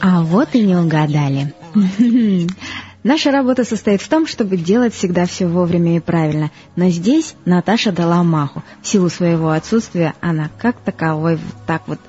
А вот и не угадали. Наша работа состоит в том, чтобы делать всегда все вовремя и правильно. Но здесь Наташа дала маху. В силу своего отсутствия она как таковой вот так вот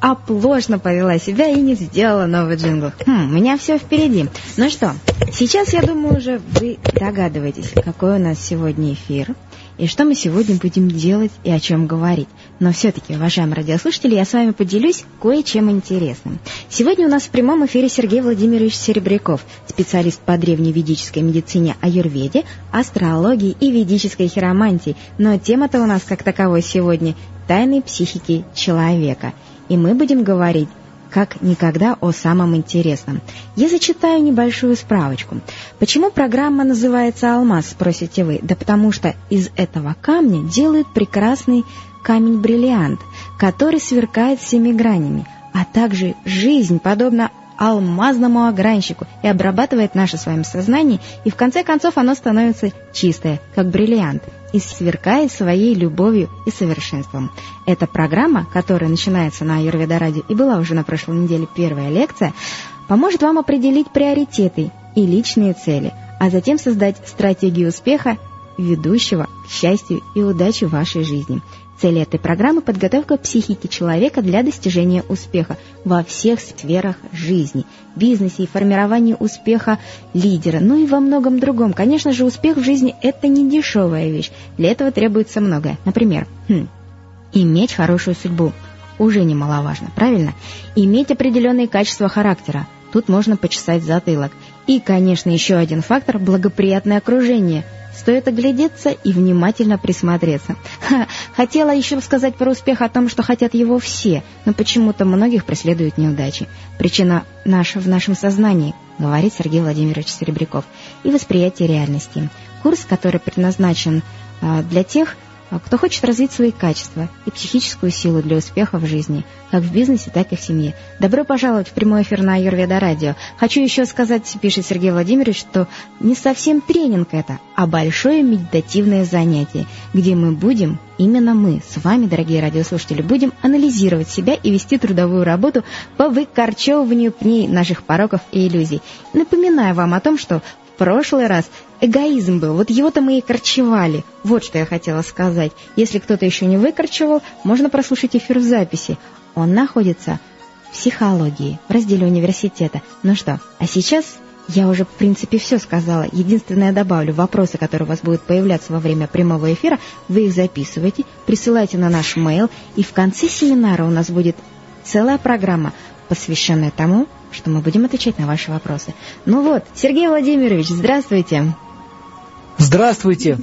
оплошно повела себя и не сделала новый джингл. Хм, у меня все впереди. Ну что, сейчас, я думаю, уже вы догадываетесь, какой у нас сегодня эфир и что мы сегодня будем делать и о чем говорить. Но все-таки, уважаемые радиослушатели, я с вами поделюсь кое-чем интересным. Сегодня у нас в прямом эфире Сергей Владимирович Серебряков, специалист по древней ведической медицине аюрведе, астрологии и ведической хиромантии. Но тема-то у нас как таковой сегодня – тайны психики человека. И мы будем говорить как никогда о самом интересном. Я зачитаю небольшую справочку. Почему программа называется «Алмаз», спросите вы? Да потому что из этого камня делают прекрасный камень-бриллиант, который сверкает всеми гранями, а также жизнь, подобно алмазному огранщику и обрабатывает наше с вами сознание, и в конце концов оно становится чистое, как бриллиант, и сверкает своей любовью и совершенством. Эта программа, которая начинается на Аюрведа радио и была уже на прошлой неделе первая лекция, поможет вам определить приоритеты и личные цели, а затем создать стратегию успеха, ведущего к счастью и удаче в вашей жизни – Цель этой программы – подготовка психики человека для достижения успеха во всех сферах жизни, бизнесе и формировании успеха лидера, ну и во многом другом. Конечно же, успех в жизни – это не дешевая вещь. Для этого требуется многое. Например, хм, иметь хорошую судьбу – уже немаловажно, правильно? Иметь определенные качества характера – Тут можно почесать затылок. И, конечно, еще один фактор – благоприятное окружение – Стоит оглядеться и внимательно присмотреться. Ха, хотела еще сказать про успех о том, что хотят его все, но почему-то многих преследуют неудачи. Причина наша в нашем сознании, говорит Сергей Владимирович Серебряков, и восприятие реальности. Курс, который предназначен э, для тех, а кто хочет развить свои качества и психическую силу для успеха в жизни, как в бизнесе, так и в семье. Добро пожаловать в прямой эфир на Аюрведа Радио. Хочу еще сказать, пишет Сергей Владимирович, что не совсем тренинг это, а большое медитативное занятие, где мы будем, именно мы, с вами, дорогие радиослушатели, будем анализировать себя и вести трудовую работу по выкорчевыванию пней наших пороков и иллюзий. Напоминаю вам о том, что прошлый раз эгоизм был, вот его-то мы и корчевали. Вот что я хотела сказать. Если кто-то еще не выкорчевал, можно прослушать эфир в записи. Он находится в психологии, в разделе университета. Ну что, а сейчас я уже, в принципе, все сказала. Единственное, добавлю, вопросы, которые у вас будут появляться во время прямого эфира, вы их записывайте, присылайте на наш mail, и в конце семинара у нас будет целая программа, посвященная тому, что мы будем отвечать на ваши вопросы. Ну вот, Сергей Владимирович, здравствуйте. Здравствуйте.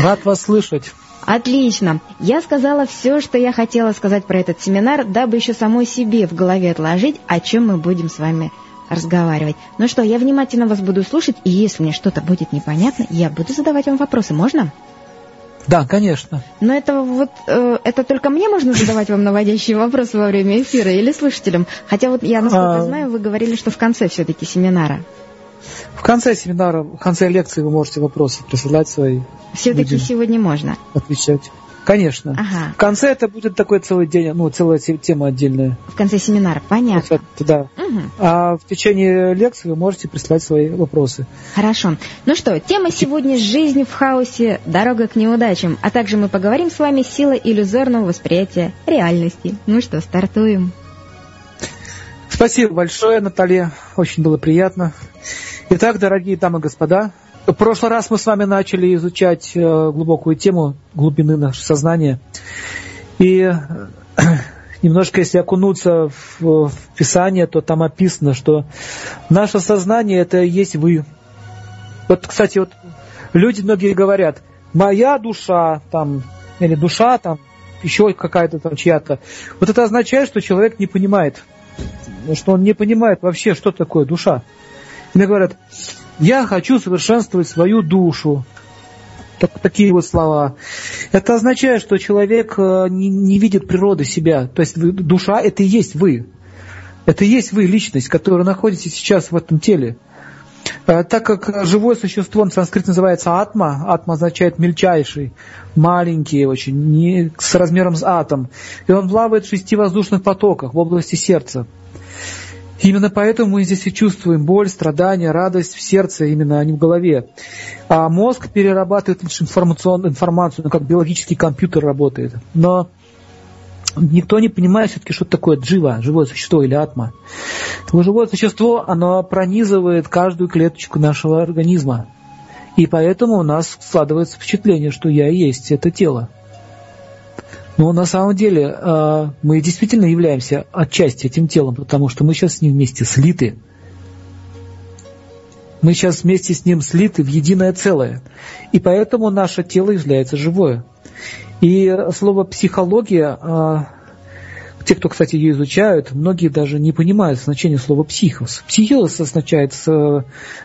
Рад вас слышать. Отлично. Я сказала все, что я хотела сказать про этот семинар, дабы еще самой себе в голове отложить, о чем мы будем с вами разговаривать. Ну что, я внимательно вас буду слушать, и если мне что-то будет непонятно, я буду задавать вам вопросы. Можно? Да, конечно. Но это вот э, это только мне можно задавать вам наводящие вопросы во время эфира или слушателям? Хотя вот я, насколько а... знаю, вы говорили, что в конце все-таки семинара. В конце семинара, в конце лекции вы можете вопросы присылать свои. Все-таки сегодня можно. Отвечать. Конечно. Ага. В конце это будет такой целый день, ну, целая тема отдельная. В конце семинара, понятно. Вот, да. Угу. А в течение лекции вы можете прислать свои вопросы. Хорошо. Ну что, тема сегодня «Жизнь в хаосе. Дорога к неудачам». А также мы поговорим с вами «Сила иллюзорного восприятия реальности». Ну что, стартуем. Спасибо большое, Наталья. Очень было приятно. Итак, дорогие дамы и господа, в прошлый раз мы с вами начали изучать э, глубокую тему глубины нашего сознания. И э, немножко, если окунуться в, в Писание, то там описано, что наше сознание это и есть вы. Вот, кстати, вот люди многие говорят, моя душа там, или душа там, еще какая-то там чья-то. Вот это означает, что человек не понимает, что он не понимает вообще, что такое душа. Мне говорят, я хочу совершенствовать свою душу. Так, такие вот слова. Это означает, что человек э, не, не видит природы себя. То есть душа это и есть вы. Это и есть вы, личность, которая находитесь сейчас в этом теле. Э, так как живое существо на санскрите называется атма, атма означает мельчайший, маленький очень, не с размером с атом, и он плавает в шести воздушных потоках в области сердца. Именно поэтому мы здесь и чувствуем боль, страдания, радость в сердце, именно а не в голове. А мозг перерабатывает лишь информационную информацию, ну, как биологический компьютер работает. Но никто не понимает все-таки, что такое джива, живое существо или атма. То живое существо, оно пронизывает каждую клеточку нашего организма. И поэтому у нас складывается впечатление, что я и есть это тело. Но на самом деле э, мы действительно являемся отчасти этим телом, потому что мы сейчас с ним вместе слиты. Мы сейчас вместе с ним слиты в единое целое. И поэтому наше тело является живое. И слово психология, а, те, кто, кстати, ее изучают, многие даже не понимают значение слова психос. Психиос означает, с,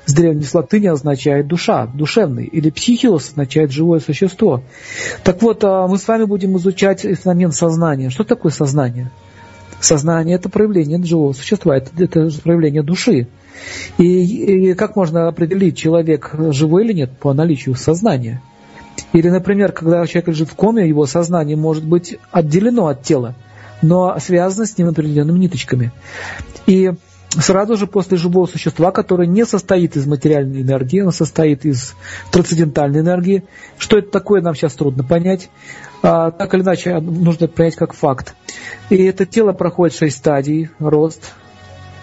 с древней латыни означает душа, душевный, или психиос означает живое существо. Так вот, а, мы с вами будем изучать феномен сознания. Что такое сознание? Сознание – это проявление живого существа, это, это проявление души. И, и как можно определить, человек живой или нет, по наличию сознания – или, например, когда человек лежит в коме, его сознание может быть отделено от тела, но связано с ним определенными ниточками. И сразу же после живого существа, которое не состоит из материальной энергии, оно состоит из трансцендентальной энергии. Что это такое, нам сейчас трудно понять. А, так или иначе, нужно понять как факт. И это тело проходит шесть стадий. Рост,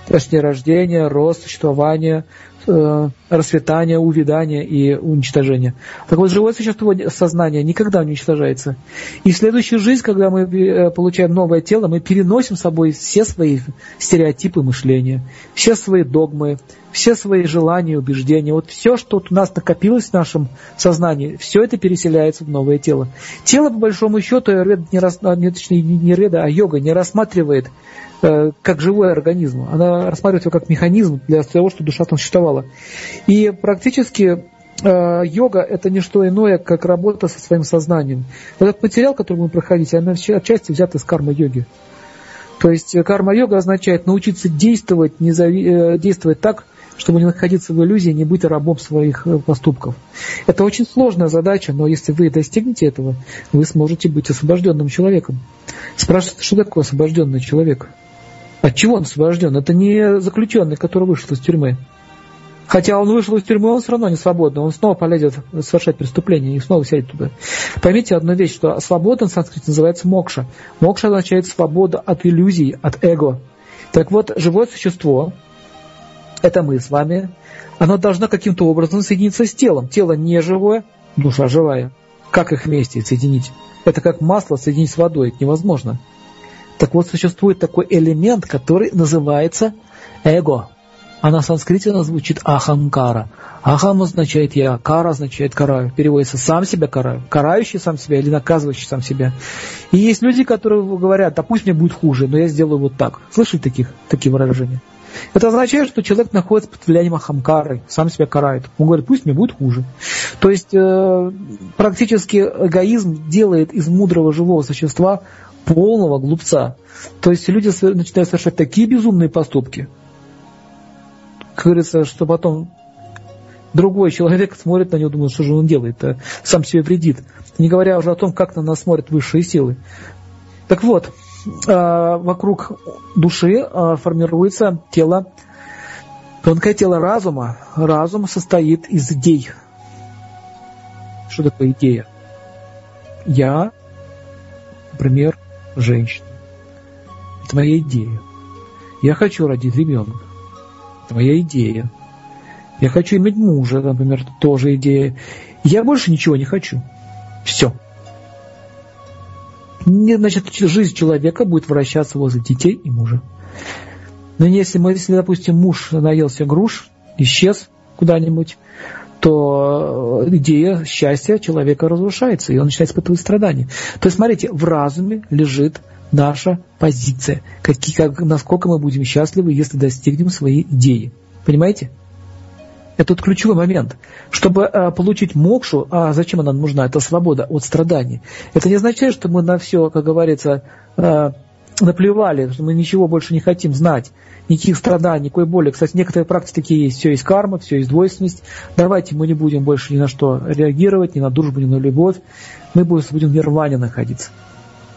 точнее рождение, рост, существование, э, расцветания, увядания и уничтожения. Так вот, живое существо сознания никогда не уничтожается. И в следующую жизнь, когда мы э, получаем новое тело, мы переносим с собой все свои стереотипы мышления, все свои догмы, все свои желания, убеждения. Вот все, что у нас накопилось в нашем сознании, все это переселяется в новое тело. Тело, по большому счету, не, рас, не, точнее, не реда, а йога не рассматривает как живой организм. Она рассматривает его как механизм для того, чтобы душа там существовала. И практически э, йога – это не что иное, как работа со своим сознанием. Этот материал, который мы проходите, он отчасти взят из карма-йоги. То есть карма-йога означает научиться действовать, не зави... Э, действовать так, чтобы не находиться в иллюзии, не быть рабом своих поступков. Это очень сложная задача, но если вы достигнете этого, вы сможете быть освобожденным человеком. Спрашивается, что такое освобожденный человек? От чего он освобожден? Это не заключенный, который вышел из тюрьмы. Хотя он вышел из тюрьмы, он все равно не свободный. Он снова полезет совершать преступление и снова сядет туда. Поймите одну вещь, что свобода на санскрите называется мокша. Мокша означает свобода от иллюзий, от эго. Так вот, живое существо, это мы с вами, оно должно каким-то образом соединиться с телом. Тело не живое, душа живая. Как их вместе соединить? Это как масло соединить с водой, это невозможно. Так вот, существует такой элемент, который называется эго. А на санскрите она звучит ахамкара. Ахам означает я, кара означает караю. Переводится сам себя караю. Карающий сам себя или наказывающий сам себя. И есть люди, которые говорят, да пусть мне будет хуже, но я сделаю вот так. Слышали таких, такие выражения? Это означает, что человек находится под влиянием ахамкары, сам себя карает. Он говорит, пусть мне будет хуже. То есть э, практически эгоизм делает из мудрого живого существа полного глупца. То есть люди начинают совершать такие безумные поступки, как говорится, что потом другой человек смотрит на него, думает, что же он делает, -то? сам себе вредит. Не говоря уже о том, как на нас смотрят высшие силы. Так вот, а, вокруг души а, формируется тело, тонкое тело разума. Разум состоит из идей. Что такое идея? Я, например, женщина. Это моя идея. Я хочу родить ребенка. Это моя идея. Я хочу иметь мужа, например, тоже идея. Я больше ничего не хочу. Все. Значит, жизнь человека будет вращаться возле детей и мужа. Но если, мы, если допустим, муж наелся груш, исчез куда-нибудь, то э, идея счастья человека разрушается, и он начинает испытывать страдания. То есть, смотрите, в разуме лежит наша позиция, какие, как, насколько мы будем счастливы, если достигнем своей идеи. Понимаете? Это вот ключевой момент. Чтобы э, получить мокшу, а зачем она нужна? Это свобода от страданий. Это не означает, что мы на все, как говорится, э, наплевали, что мы ничего больше не хотим знать, никаких страданий, никакой боли. Кстати, некоторые практики такие есть, все есть карма, все есть двойственность. Давайте мы не будем больше ни на что реагировать, ни на дружбу, ни на любовь. Мы будем в нирване находиться.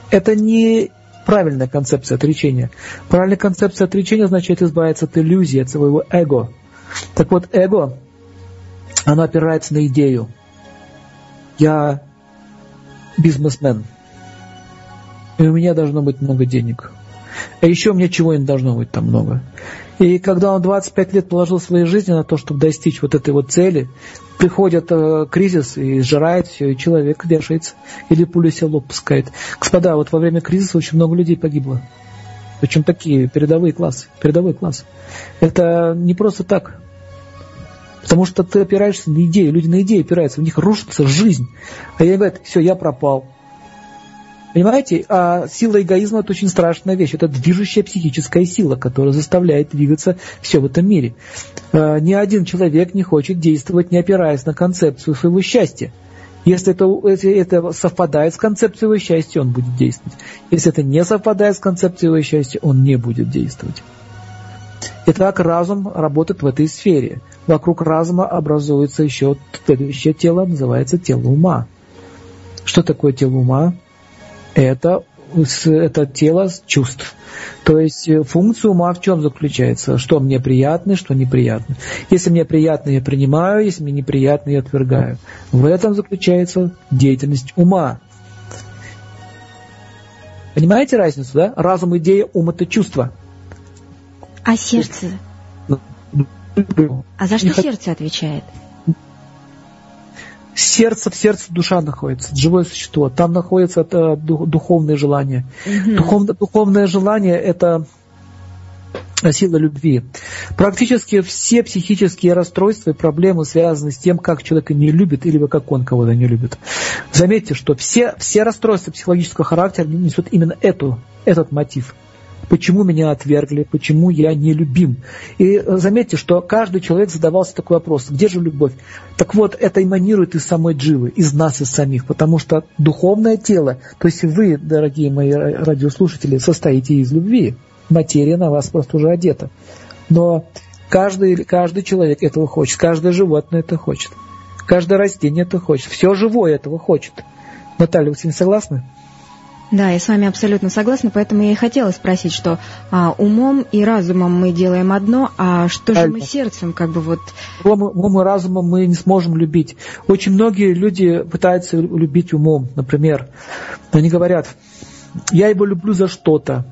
Это не правильная концепция отречения. Правильная концепция отречения означает избавиться от иллюзии, от своего эго. Так вот, эго, оно опирается на идею. Я бизнесмен – и у меня должно быть много денег. А еще у меня чего не должно быть там много. И когда он 25 лет положил своей жизни на то, чтобы достичь вот этой вот цели, приходит э, кризис и сжирает все, и человек вешается, или пуля себе лоб пускает. Господа, вот во время кризиса очень много людей погибло. Причем такие передовые классы, передовой класс. Это не просто так. Потому что ты опираешься на идею, люди на идею опираются, у них рушится жизнь. А я говорю, все, я пропал. Понимаете, а сила эгоизма – это очень страшная вещь. Это движущая психическая сила, которая заставляет двигаться все в этом мире. А, ни один человек не хочет действовать, не опираясь на концепцию своего счастья. Если это, если это совпадает с концепцией его счастья, он будет действовать. Если это не совпадает с концепцией его счастья, он не будет действовать. Итак, разум работает в этой сфере. Вокруг разума образуется еще следующее тело, называется тело ума. Что такое тело ума? Это, это тело чувств. То есть э, функция ума в чем заключается? Что мне приятно, что неприятно. Если мне приятно, я принимаю, если мне неприятно, я отвергаю. В этом заключается деятельность ума. Понимаете разницу, да? Разум, идея, ум – это чувство. А сердце? Ну, а за что сердце отвечает? Сердце, в сердце душа находится, живое существо. Там находится это духовное желание. Угу. Духов, духовное желание – это сила любви. Практически все психические расстройства и проблемы связаны с тем, как человека не любит или как он кого-то не любит. Заметьте, что все, все расстройства психологического характера несут именно эту, этот мотив – почему меня отвергли, почему я не любим. И э, заметьте, что каждый человек задавался такой вопрос, где же любовь? Так вот, это эманирует из самой Дживы, из нас, из самих, потому что духовное тело, то есть вы, дорогие мои радиослушатели, состоите из любви. Материя на вас просто уже одета. Но каждый, каждый человек этого хочет, каждое животное это хочет, каждое растение это хочет, все живое этого хочет. Наталья, вы с ним согласны? Да, я с вами абсолютно согласна, поэтому я и хотела спросить, что а, умом и разумом мы делаем одно, а что же мы сердцем, как бы вот... Умом и разумом мы не сможем любить. Очень многие люди пытаются любить умом, например. Они говорят, я его люблю за что-то,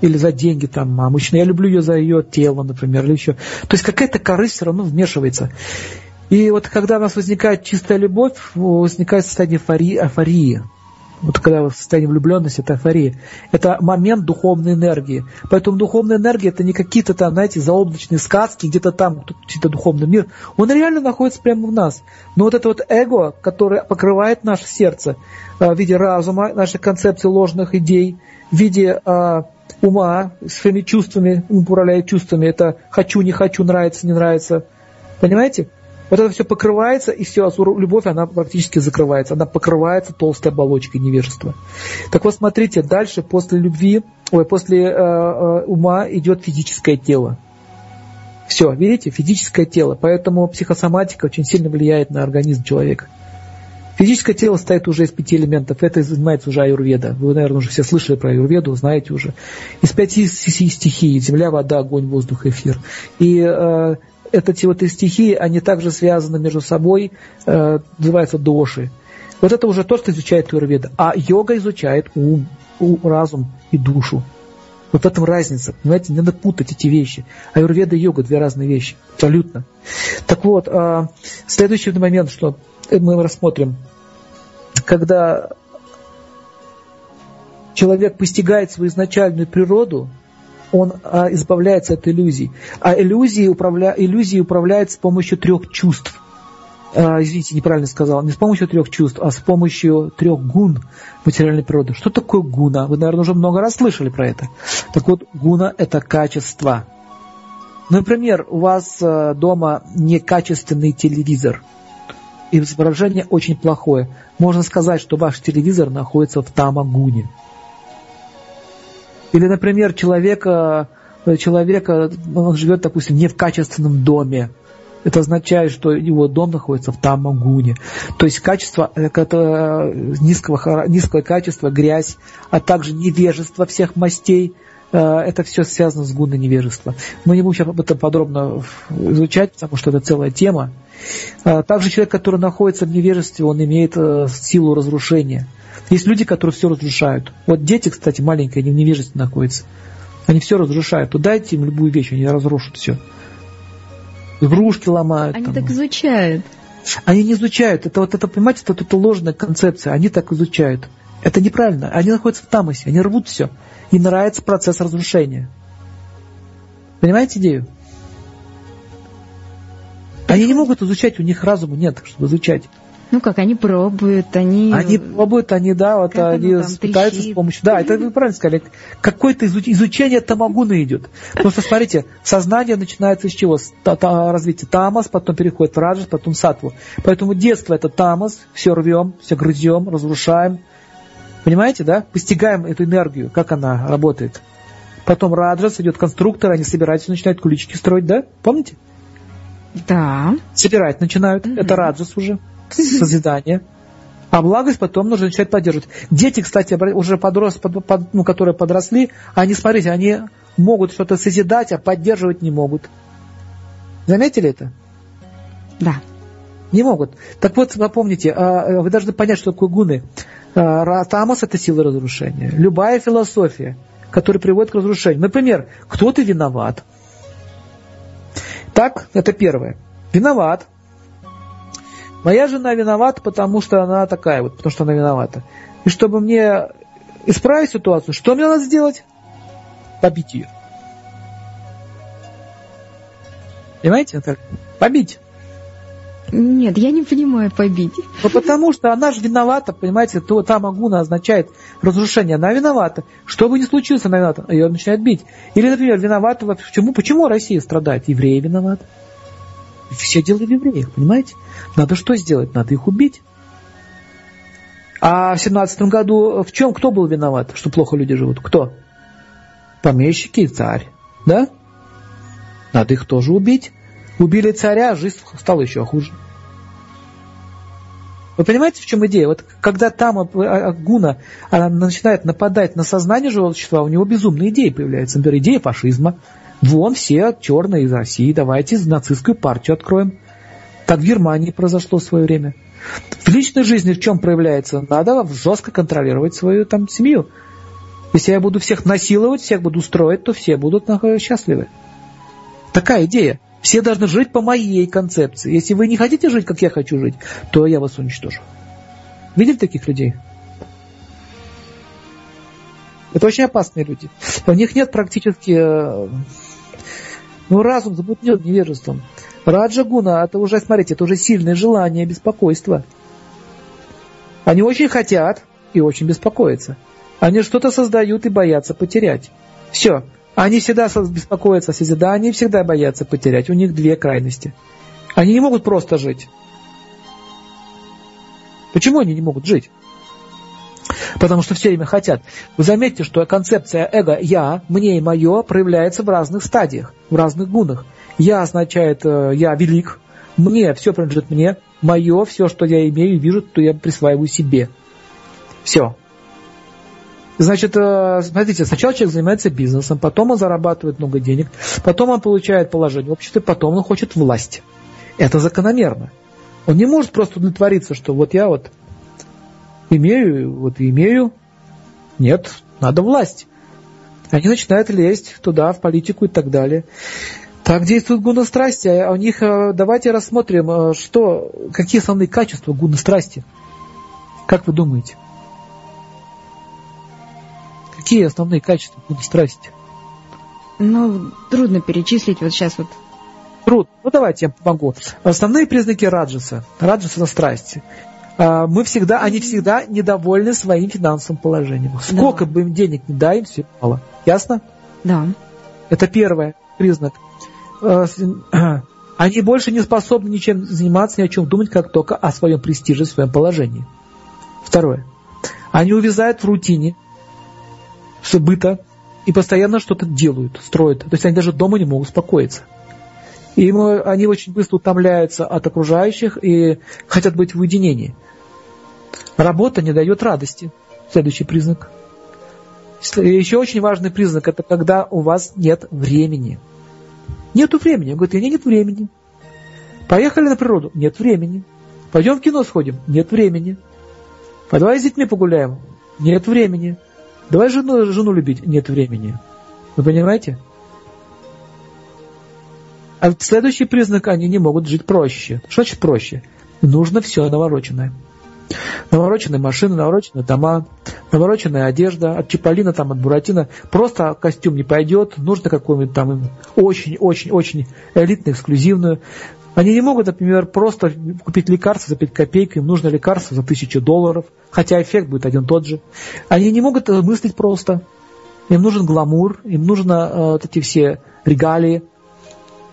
или за деньги там мамочные, я люблю ее за ее тело, например, или еще. То есть какая-то корысть все равно вмешивается. И вот когда у нас возникает чистая любовь, возникает состояние эйфории, эйфории вот когда вы в состоянии влюбленности, это эйфория, это момент духовной энергии. Поэтому духовная энергия это не какие-то там, знаете, заоблачные сказки, где-то там, какой-то духовный мир. Он реально находится прямо в нас. Но вот это вот эго, которое покрывает наше сердце э, в виде разума, наших концепций ложных идей, в виде э, ума, своими чувствами, управляет чувствами, это хочу, не хочу, нравится, не нравится. Понимаете? Вот это все покрывается, и все, любовь, она практически закрывается. Она покрывается толстой оболочкой невежества. Так вот, смотрите, дальше после любви, ой, после э, э, ума идет физическое тело. Все, видите, физическое тело. Поэтому психосоматика очень сильно влияет на организм человека. Физическое тело состоит уже из пяти элементов. Это занимается уже аюрведа. Вы, наверное, уже все слышали про аюрведу, знаете уже. Из пяти стихий. Земля, вода, огонь, воздух, эфир. И э, эти вот стихии, они также связаны между собой, э, называются доши. Вот это уже то, что изучает Юрведа. А йога изучает ум, ум, разум и душу. Вот в этом разница. Понимаете, не надо путать эти вещи. Аюрведа и йога – две разные вещи. Абсолютно. Так вот, э, следующий момент, что мы рассмотрим. Когда человек постигает свою изначальную природу – он а, избавляется от иллюзий. А иллюзии, управля... иллюзии управляют с помощью трех чувств. А, извините, неправильно сказал. Не с помощью трех чувств, а с помощью трех гун материальной природы. Что такое гуна? Вы, наверное, уже много раз слышали про это. Так вот, гуна – это качество. Например, у вас а, дома некачественный телевизор – и изображение очень плохое. Можно сказать, что ваш телевизор находится в тамагуне. Или, например, человека, человека он живет, допустим, не в качественном доме, это означает, что его дом находится в Тамагуне. То есть качество, это низкого, низкого качества, грязь, а также невежество всех мастей, э, это все связано с гуной невежества. Мы не будем сейчас об этом подробно изучать, потому что это целая тема. А также человек, который находится в невежестве, он имеет э, силу разрушения. Есть люди, которые все разрушают. Вот дети, кстати, маленькие, они в невежестве находятся. Они все разрушают. То дайте им любую вещь, они разрушат все игрушки ломают. Они там. так изучают. Они не изучают. Это вот это, понимаете, это, это ложная концепция. Они так изучают. Это неправильно. Они находятся в тамосе, они рвут все. Им нравится процесс разрушения. Понимаете идею? Они не могут изучать, у них разума нет, чтобы изучать. Ну как, они пробуют, они... Они пробуют, они, да, вот как они пытаются трещит. с помощью... Да, это вы правильно сказали. Какое-то изучение тамагуна идет. Просто смотрите, сознание начинается с чего? С развития тамас, потом переходит в раджас, потом сатву. Поэтому детство это тамас, все рвем, все грызем, разрушаем. Понимаете, да? Постигаем эту энергию, как она работает. Потом раджас, идет конструктор, они собираются, начинают куличики строить, да? Помните? Да. Собирать начинают. Угу. Это раджас уже созидание. А благость потом нужно начать поддерживать. Дети, кстати, уже подрос, под, под, ну, которые подросли, они, смотрите, они могут что-то созидать, а поддерживать не могут. Заметили это? Да. Не могут. Так вот, запомните, а, вы должны понять, что такое гуны. А, Тамас – это сила разрушения. Любая философия, которая приводит к разрушению. Например, кто-то виноват. Так, это первое. Виноват. Моя жена виновата, потому что она такая вот, потому что она виновата. И чтобы мне исправить ситуацию, что мне надо сделать? Побить ее. Понимаете? Побить. Нет, я не понимаю побить. Ну, потому что она же виновата, понимаете, то там агуна означает разрушение. Она виновата. Что бы ни случилось, она виновата. Ее начинает бить. Или, например, виновата почему? Почему Россия страдает? Евреи виноваты. Все дело в евреях, понимаете? Надо что сделать? Надо их убить. А в семнадцатом году в чем, кто был виноват, что плохо люди живут? Кто? Помещики и царь. Да? Надо их тоже убить. Убили царя, жизнь стала еще хуже. Вы понимаете, в чем идея? Вот когда там а, а, гуна она начинает нападать на сознание живого существа, у него безумные идеи появляются. Например, идея фашизма, Вон все черные из России, давайте нацистскую партию откроем. Так в Германии произошло в свое время. В личной жизни в чем проявляется? Надо жестко контролировать свою там семью. Если я буду всех насиловать, всех буду строить, то все будут счастливы. Такая идея. Все должны жить по моей концепции. Если вы не хотите жить, как я хочу жить, то я вас уничтожу. Видели таких людей? Это очень опасные люди. У них нет практически э, ну, разум замутнен невежеством. Раджагуна, это уже, смотрите, это уже сильное желание, беспокойство. Они очень хотят и очень беспокоятся. Они что-то создают и боятся потерять. Все. Они всегда беспокоятся о созидании, всегда боятся потерять. У них две крайности. Они не могут просто жить. Почему они не могут жить? потому что все время хотят. Вы заметьте, что концепция эго «я», «мне» и «мое» проявляется в разных стадиях, в разных гунах. «Я» означает э, «я велик», «мне» все принадлежит мне, «мое» все, что я имею и вижу, то я присваиваю себе. Все. Значит, э, смотрите, сначала человек занимается бизнесом, потом он зарабатывает много денег, потом он получает положение в обществе, потом он хочет власть. Это закономерно. Он не может просто удовлетвориться, что вот я вот Имею, вот имею. Нет, надо власть. Они начинают лезть туда, в политику и так далее. Так действует гуна-страсти. А у них, э, давайте рассмотрим, э, что, какие основные качества гуна-страсти. Как вы думаете? Какие основные качества гуна-страсти? Ну, трудно перечислить вот сейчас вот. Трудно. Ну, давайте я помогу. Основные признаки раджаса. Раджаса на страсти. А, мы всегда, они всегда недовольны своим финансовым положением. Сколько да. бы им денег не дай, им все мало. Ясно? Да. Это первый признак. А, они больше не способны ничем заниматься, ни о чем думать, как только о своем престиже, своем положении. Второе. Они увязают в рутине, все быта, и постоянно что-то делают, строят. То есть они даже дома не могут успокоиться. И ему, они очень быстро утомляются от окружающих и хотят быть в уединении. Работа не дает радости. Следующий признак. Еще очень важный признак – это когда у вас нет времени. Нету времени. Он говорит, у меня нет времени. Поехали на природу? Нет времени. Пойдем в кино сходим? Нет времени. Давай с детьми погуляем? Нет времени. Давай жену, жену любить? Нет времени. Вы понимаете? А следующий признак, они не могут жить проще. Что значит проще? Нужно все навороченное. Навороченные машины, навороченные дома, навороченная одежда, от Чиполлина, там, от Буратино. Просто костюм не пойдет, нужно какую-нибудь там очень-очень-очень элитную, эксклюзивную. Они не могут, например, просто купить лекарство за 5 копеек, им нужно лекарство за тысячу долларов, хотя эффект будет один тот же. Они не могут мыслить просто. Им нужен гламур, им нужно э, вот эти все регалии.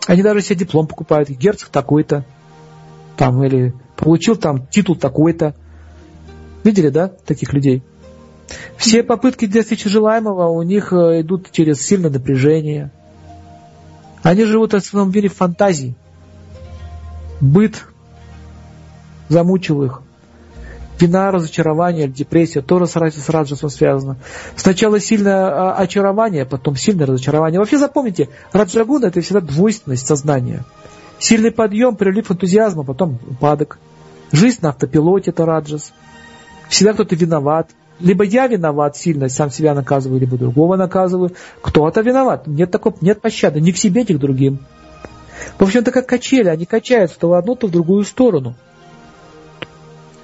Они даже себе диплом покупают, герцог такой-то, там, или получил там титул такой-то. Видели, да, таких людей? Все попытки достичь желаемого у них э, идут через сильное напряжение. Они живут в своем мире фантазий быт замучил их. Вина, разочарование, депрессия тоже с, с раджасом связано. Сначала сильное а, очарование, потом сильное разочарование. Вообще запомните, раджагуна это всегда двойственность сознания. Сильный подъем, прилив энтузиазма, потом упадок. Жизнь на автопилоте это раджас. Всегда кто-то виноват. Либо я виноват сильно, сам себя наказываю, либо другого наказываю. Кто-то виноват. Нет такого, нет пощады. Ни в себе, ни к другим. В общем, это как качели, они качаются то в одну, то в другую сторону.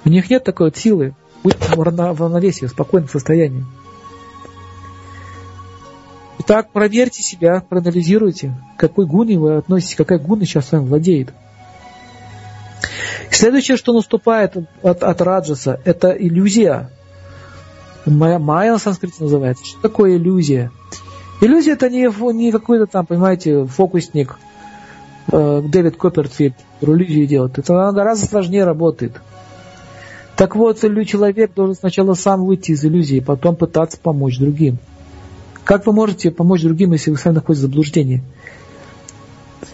У них нет такой вот силы быть в равновесии, в спокойном состоянии. Итак, проверьте себя, проанализируйте, к какой гуне вы относитесь, какая гуна сейчас с вами владеет. Следующее, что наступает от, от раджаса, это иллюзия. Майя, майя на санскрите называется. Что такое иллюзия? Иллюзия это не, не какой-то там, понимаете, фокусник, Э, Дэвид Коппертфильд иллюзии делает, это гораздо сложнее работает. Так вот, человек должен сначала сам выйти из иллюзии, потом пытаться помочь другим. Как вы можете помочь другим, если вы сами находитесь в заблуждении?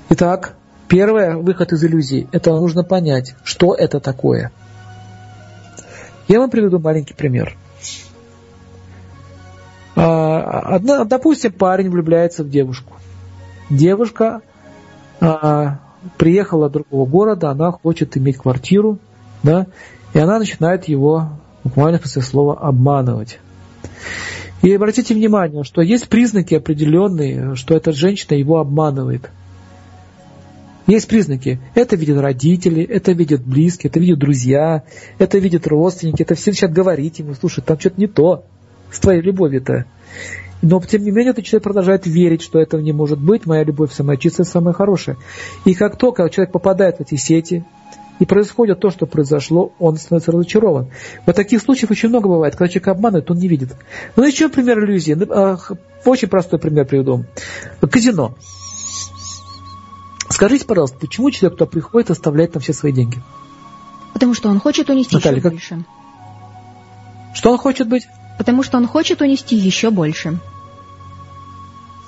Итак, первое, выход из иллюзии, это нужно понять, что это такое. Я вам приведу маленький пример. А, допустим, парень влюбляется в девушку. Девушка приехала от другого города, она хочет иметь квартиру, да, и она начинает его, буквально после слова, обманывать. И обратите внимание, что есть признаки определенные, что эта женщина его обманывает. Есть признаки. Это видят родители, это видят близкие, это видят друзья, это видят родственники, это все начинают говорить ему, слушай, там что-то не то с твоей любовью-то. Но, тем не менее, этот человек продолжает верить, что этого не может быть, моя любовь самая чистая, самая хорошая. И как только человек попадает в эти сети, и происходит то, что произошло, он становится разочарован. Вот таких случаев очень много бывает. Когда человек обманывает, он не видит. Ну, еще пример иллюзии. Ну, а, очень простой пример приведу. Казино. Скажите, пожалуйста, почему человек туда приходит оставляет там все свои деньги? Потому что он хочет унести Наталья, еще как... больше. Что он хочет быть? Потому что он хочет унести еще больше.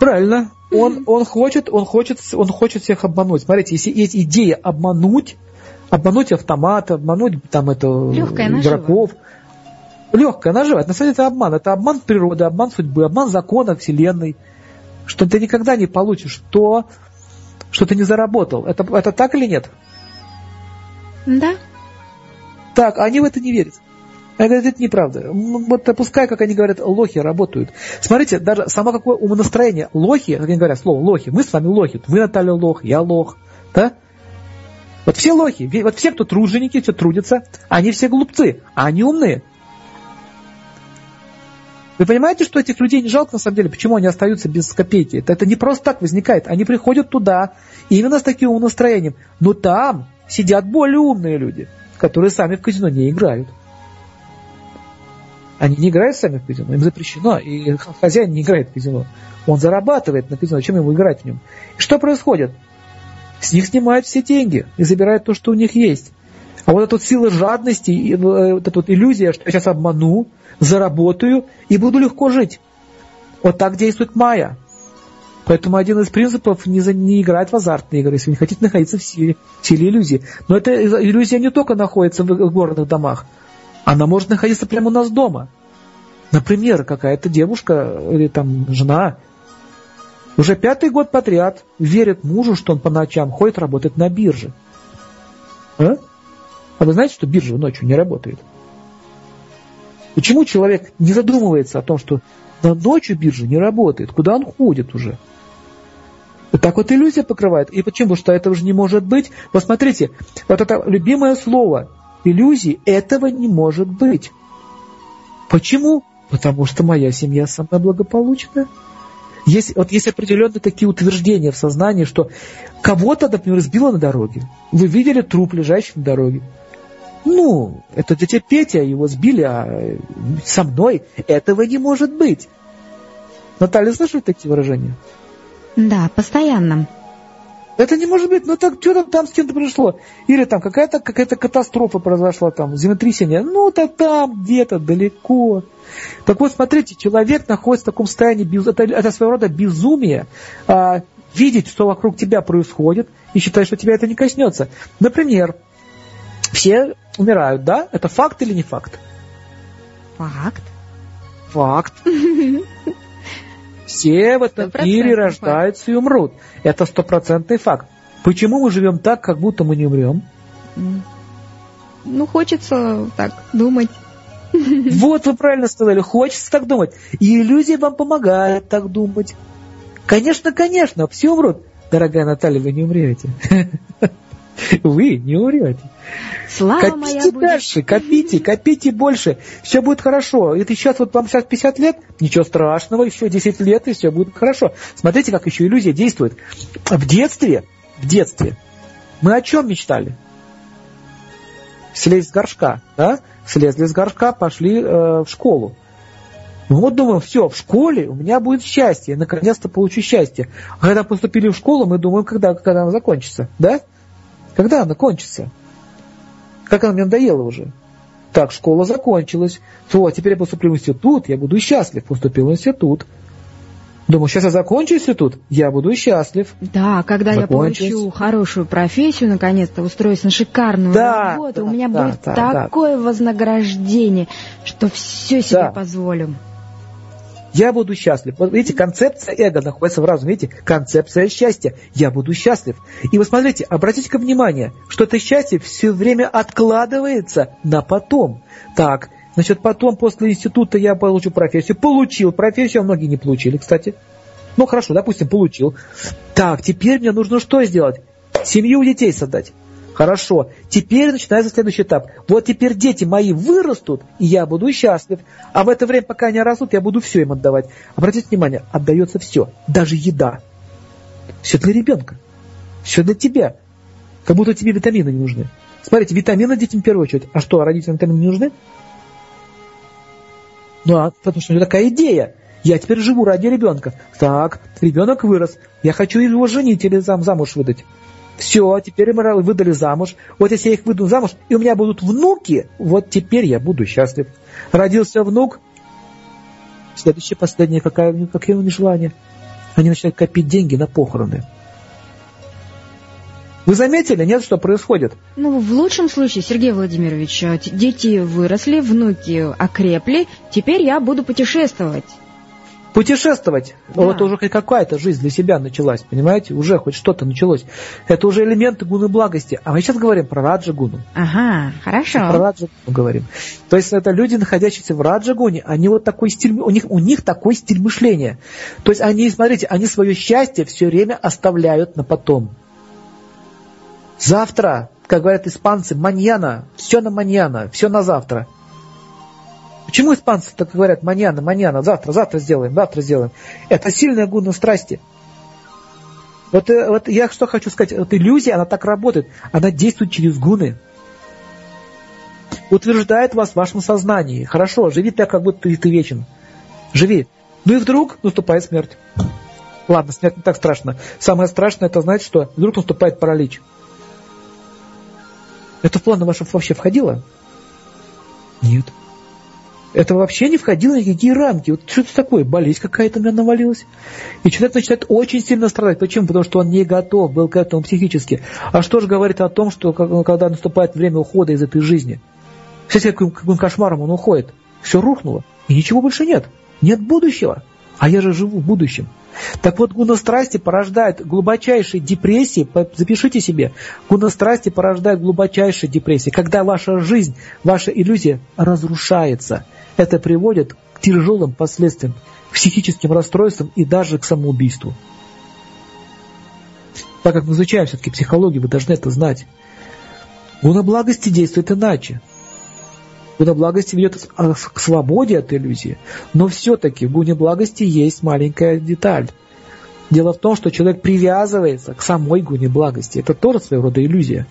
Правильно. Он, он, хочет, он, хочет, он хочет всех обмануть. Смотрите, если есть идея обмануть, обмануть автомат, обмануть там это Легкая игроков. Легкая нажива. На самом деле это обман. Это обман природы, обман судьбы, обман закона Вселенной. Что ты никогда не получишь то, что ты не заработал. Это, это так или нет? Да. Так, они в это не верят. Я говорю, это неправда. Вот пускай, как они говорят, лохи работают. Смотрите, даже само какое умонастроение. Лохи, как они говорят, слово лохи. Мы с вами лохи. Вы, Наталья, лох, я лох. Да? Вот все лохи, вот все, кто труженики, все трудятся, они все глупцы, а они умные. Вы понимаете, что этих людей не жалко на самом деле? Почему они остаются без копейки? Это, это не просто так возникает. Они приходят туда именно с таким умонастроением. Но там сидят более умные люди, которые сами в казино не играют. Они не играют сами в казино, им запрещено, и хозяин не играет в казино. Он зарабатывает на казино, чем ему играть в нем? И что происходит? С них снимают все деньги и забирают то, что у них есть. А вот эта вот сила жадности, и вот эта вот иллюзия, что я сейчас обману, заработаю и буду легко жить. Вот так действует майя. Поэтому один из принципов не, за, не играть в азартные игры, если вы не хотите находиться в силе, в силе иллюзии. Но эта иллюзия не только находится в горных домах, она может находиться прямо у нас дома. Например, какая-то девушка или там жена уже пятый год подряд верит мужу, что он по ночам ходит работать на бирже. А? а вы знаете, что биржа ночью не работает? Почему человек не задумывается о том, что на ночью биржа не работает? Куда он ходит уже? Вот так вот иллюзия покрывает. И почему? Что этого же не может быть. Вот смотрите, вот это любимое слово иллюзии, этого не может быть. Почему? Потому что моя семья самая благополучная. Есть, вот есть определенные такие утверждения в сознании, что кого-то, например, сбило на дороге. Вы видели труп, лежащий на дороге. Ну, это дядя Петя, его сбили, а со мной этого не может быть. Наталья, слышали такие выражения? Да, постоянно. Это не может быть, ну так что там, там с кем-то пришло? Или там какая-то какая катастрофа произошла, там, землетрясение. Ну, то там где-то далеко. Так вот, смотрите, человек находится в таком состоянии, это, это своего рода безумие, а, видеть, что вокруг тебя происходит, и считать, что тебя это не коснется. Например, все умирают, да? Это факт или не факт? Факт. Факт. Все в этом мире рождаются и умрут. Это стопроцентный факт. Почему мы живем так, как будто мы не умрем? Ну, хочется так думать. Вот вы правильно сказали, хочется так думать. И иллюзия вам помогает так думать. Конечно, конечно, все умрут. Дорогая Наталья, вы не умрете. Вы не умрете. Слава копите моя дальше, будет... копите, копите больше. Все будет хорошо. Это сейчас вот вам сейчас 50 лет, ничего страшного, еще 10 лет, и все будет хорошо. Смотрите, как еще иллюзия действует. В детстве, в детстве, мы о чем мечтали? Слезть с горшка, да? Слезли с горшка, пошли э, в школу. Ну вот думаем, все, в школе у меня будет счастье, наконец-то получу счастье. А когда поступили в школу, мы думаем, когда, когда она закончится, да? Когда она кончится? Как она мне надоела уже? Так, школа закончилась. То, а теперь я поступлю в институт, я буду счастлив. Поступил в институт. Думаю, сейчас я закончу институт, я буду счастлив. Да, когда я получу хорошую профессию, наконец-то устроюсь на шикарную да, работу, да, у меня да, будет да, такое да. вознаграждение, что все себе да. позволю я буду счастлив. Вот видите, концепция эго находится в разуме. Видите, концепция счастья. Я буду счастлив. И вы смотрите, обратите-ка внимание, что это счастье все время откладывается на потом. Так, значит, потом после института я получу профессию. Получил профессию, а многие не получили, кстати. Ну хорошо, допустим, получил. Так, теперь мне нужно что сделать? Семью детей создать. Хорошо, теперь начинается следующий этап. Вот теперь дети мои вырастут, и я буду счастлив. А в это время, пока они растут, я буду все им отдавать. Обратите внимание, отдается все, даже еда. Все для ребенка, все для тебя. Как будто тебе витамины не нужны. Смотрите, витамины детям в первую очередь. А что, а родителям витамины не нужны? Ну, а, потому что у меня такая идея. Я теперь живу ради ребенка. Так, ребенок вырос. Я хочу его женить или зам замуж выдать. Все, теперь мы выдали замуж. Вот если я их выйду замуж, и у меня будут внуки, вот теперь я буду счастлив. Родился внук, следующее, последнее, какое, какие у них желания? Они начинают копить деньги на похороны. Вы заметили, нет, что происходит? Ну, в лучшем случае, Сергей Владимирович, дети выросли, внуки окрепли, теперь я буду путешествовать путешествовать. Да. Вот уже какая-то жизнь для себя началась, понимаете? Уже хоть что-то началось. Это уже элементы гуны благости. А мы сейчас говорим про раджа-гуну. Ага, хорошо. Про раджа-гуну говорим. То есть это люди, находящиеся в раджа-гуне, они вот такой стиль, у них, у них такой стиль мышления. То есть они, смотрите, они свое счастье все время оставляют на потом. Завтра, как говорят испанцы, маньяна, все на маньяна, все на завтра. Почему испанцы так говорят маньяна, маньяна, завтра, завтра сделаем, завтра сделаем? Это сильная гуна страсти. Вот, э, вот я что хочу сказать, вот иллюзия, она так работает, она действует через гуны. Утверждает вас в вашем сознании. Хорошо, живи так, как будто ты, ты вечен. Живи. Ну и вдруг наступает смерть. Ладно, смерть не так страшно. Самое страшное, это знаете что? Вдруг наступает паралич. Это в планы ваши вообще входило? Нет. Это вообще не входило в никакие рамки. Вот что это такое? Болезнь какая-то меня навалилась. И человек начинает очень сильно страдать. Почему? Потому что он не готов был к этому психически. А что же говорит о том, что когда наступает время ухода из этой жизни? Кстати, каким, каким кошмаром он уходит? Все рухнуло. И ничего больше нет. Нет будущего. А я же живу в будущем. Так вот, гуна-страсти порождают глубочайшие депрессии. Запишите себе. Гуна-страсти порождают глубочайшие депрессии. Когда ваша жизнь, ваша иллюзия разрушается. Это приводит к тяжелым последствиям, психическим расстройствам и даже к самоубийству. Так как мы изучаем все-таки психологию, вы должны это знать. Гуна благости действует иначе. Гуна благости ведет к свободе от иллюзии. Но все-таки в гуне благости есть маленькая деталь. Дело в том, что человек привязывается к самой гуне благости. Это тоже своего рода иллюзия.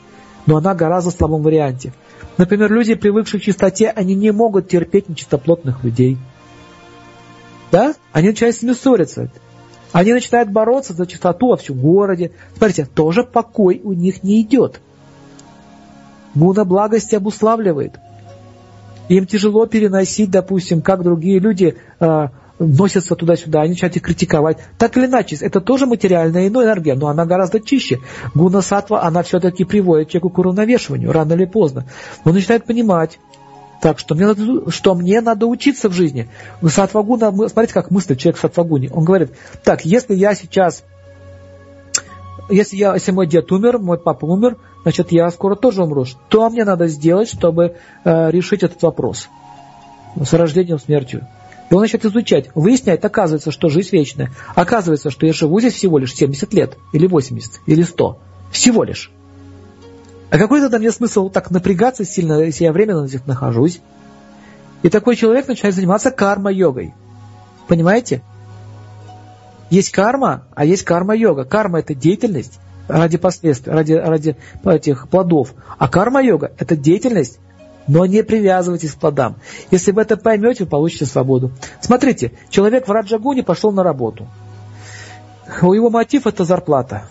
Но она гораздо в слабом варианте. Например, люди, привыкшие к чистоте, они не могут терпеть нечистоплотных людей. Да? Они начинают с ними ссориться. Они начинают бороться за чистоту во всем городе. Смотрите, тоже покой у них не идет. Гуна благости обуславливает. Им тяжело переносить, допустим, как другие люди э, носятся туда-сюда, они начинают их критиковать. Так или иначе, это тоже материальная иная энергия, но она гораздо чище. Гуна сатва, она все-таки приводит человеку к уравновешиванию, рано или поздно. Он начинает понимать, так что мне надо, что мне надо учиться в жизни. Сатвагуна, смотрите, как мыслит человек в сатвагуне. Он говорит, так, если я сейчас, если, я, если мой дед умер, мой папа умер, значит, я скоро тоже умру. Что мне надо сделать, чтобы э, решить этот вопрос с рождением, смертью? И он начинает изучать, выяснять, оказывается, что жизнь вечная. Оказывается, что я живу здесь всего лишь 70 лет, или 80, или 100. Всего лишь. А какой тогда мне смысл так напрягаться сильно, если я временно здесь нахожусь? И такой человек начинает заниматься карма-йогой. Понимаете? Есть карма, а есть карма-йога. Карма – это деятельность ради последствий, ради, ради этих плодов. А карма-йога – это деятельность но не привязывайтесь к плодам. Если вы это поймете, вы получите свободу. Смотрите, человек в Раджагуне пошел на работу. У его мотив это зарплата.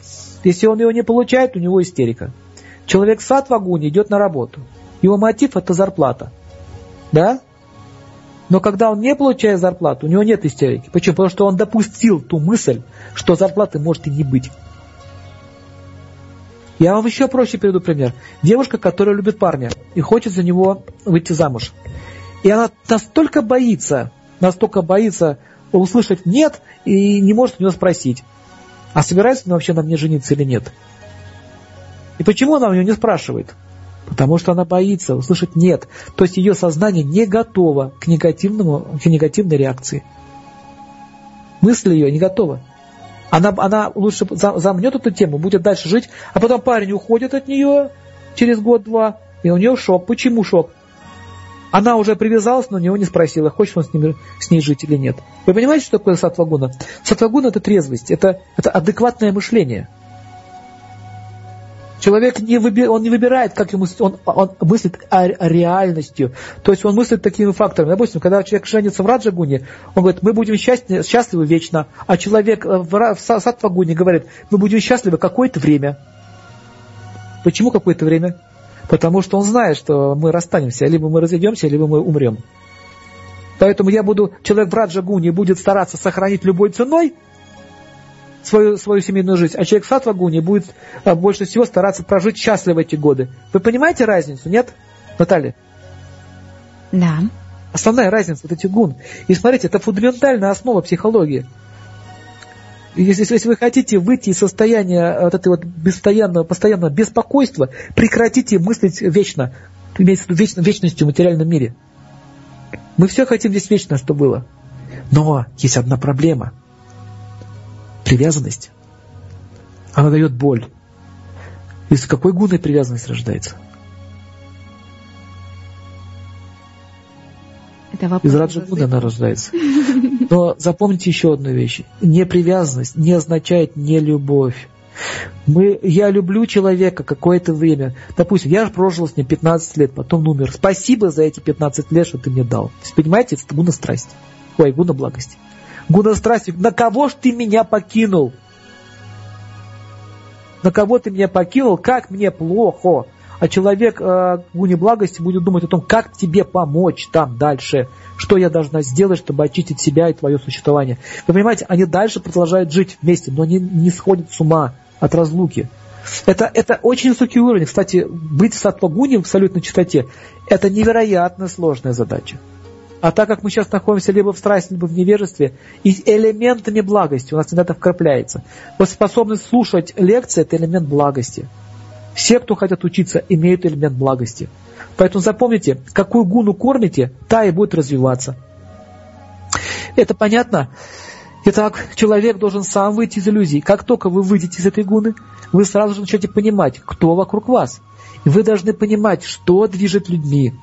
Если он ее не получает, у него истерика. Человек в Сатвагуне идет на работу. Его мотив это зарплата. Да? Но когда он не получает зарплату, у него нет истерики. Почему? Потому что он допустил ту мысль, что зарплаты может и не быть. Я вам еще проще приведу пример. Девушка, которая любит парня и хочет за него выйти замуж. И она настолько боится, настолько боится услышать «нет» и не может у него спросить, а собирается она вообще на мне жениться или нет. И почему она у него не спрашивает? Потому что она боится услышать «нет». То есть ее сознание не готово к, негативному, к негативной реакции. Мысль ее не готова. Она, она лучше замнет эту тему, будет дальше жить, а потом парень уходит от нее через год-два, и у нее шок. Почему шок? Она уже привязалась, но у него не спросила, хочет он с, ним, с ней жить или нет. Вы понимаете, что такое сатвагуна? Сатвагуна – это трезвость, это, это адекватное мышление – Человек не, выби, он не выбирает, как ему он, он мыслит о, реальностью. То есть он мыслит такими факторами. Допустим, когда человек женится в Раджагуне, он говорит, мы будем счастливы, счастливы вечно. А человек в, в Сатвагуне говорит, мы будем счастливы какое-то время. Почему какое-то время? Потому что он знает, что мы расстанемся, либо мы разойдемся, либо мы умрем. Поэтому я буду, человек в Раджагуне будет стараться сохранить любой ценой, свою, свою семейную жизнь, а человек в сатвагуне будет а, больше всего стараться прожить счастливо эти годы. Вы понимаете разницу, нет, Наталья? Да. Основная разница вот этих гун. И смотрите, это фундаментальная основа психологии. Если, если вы хотите выйти из состояния вот этой вот постоянного, постоянного беспокойства, прекратите мыслить вечно, имеется в виду вечно, вечностью в материальном мире. Мы все хотим здесь вечно, что было. Но есть одна проблема – привязанность, она дает боль. Из какой гуной привязанность рождается? Из раджагуны она рождается. Но запомните еще одну вещь. Непривязанность не означает не любовь. Мы, я люблю человека какое-то время. Допустим, я прожил с ним 15 лет, потом умер. Спасибо за эти 15 лет, что ты мне дал. Понимаете, это гуна страсти. Ой, гуна благости гунострастью. На кого ж ты меня покинул? На кого ты меня покинул? Как мне плохо? а человек э, гуне благости будет думать о том, как тебе помочь там дальше, что я должна сделать, чтобы очистить себя и твое существование. Вы понимаете, они дальше продолжают жить вместе, но они не сходят с ума от разлуки. Это, это очень высокий уровень. Кстати, быть сатвагуни в абсолютной чистоте – это невероятно сложная задача. А так как мы сейчас находимся либо в страсти, либо в невежестве, и элементами благости у нас это вкрапляется. Вот способность слушать лекции – это элемент благости. Все, кто хотят учиться, имеют элемент благости. Поэтому запомните, какую гуну кормите, та и будет развиваться. Это понятно? Итак, человек должен сам выйти из иллюзий. Как только вы выйдете из этой гуны, вы сразу же начнете понимать, кто вокруг вас. И вы должны понимать, что движет людьми,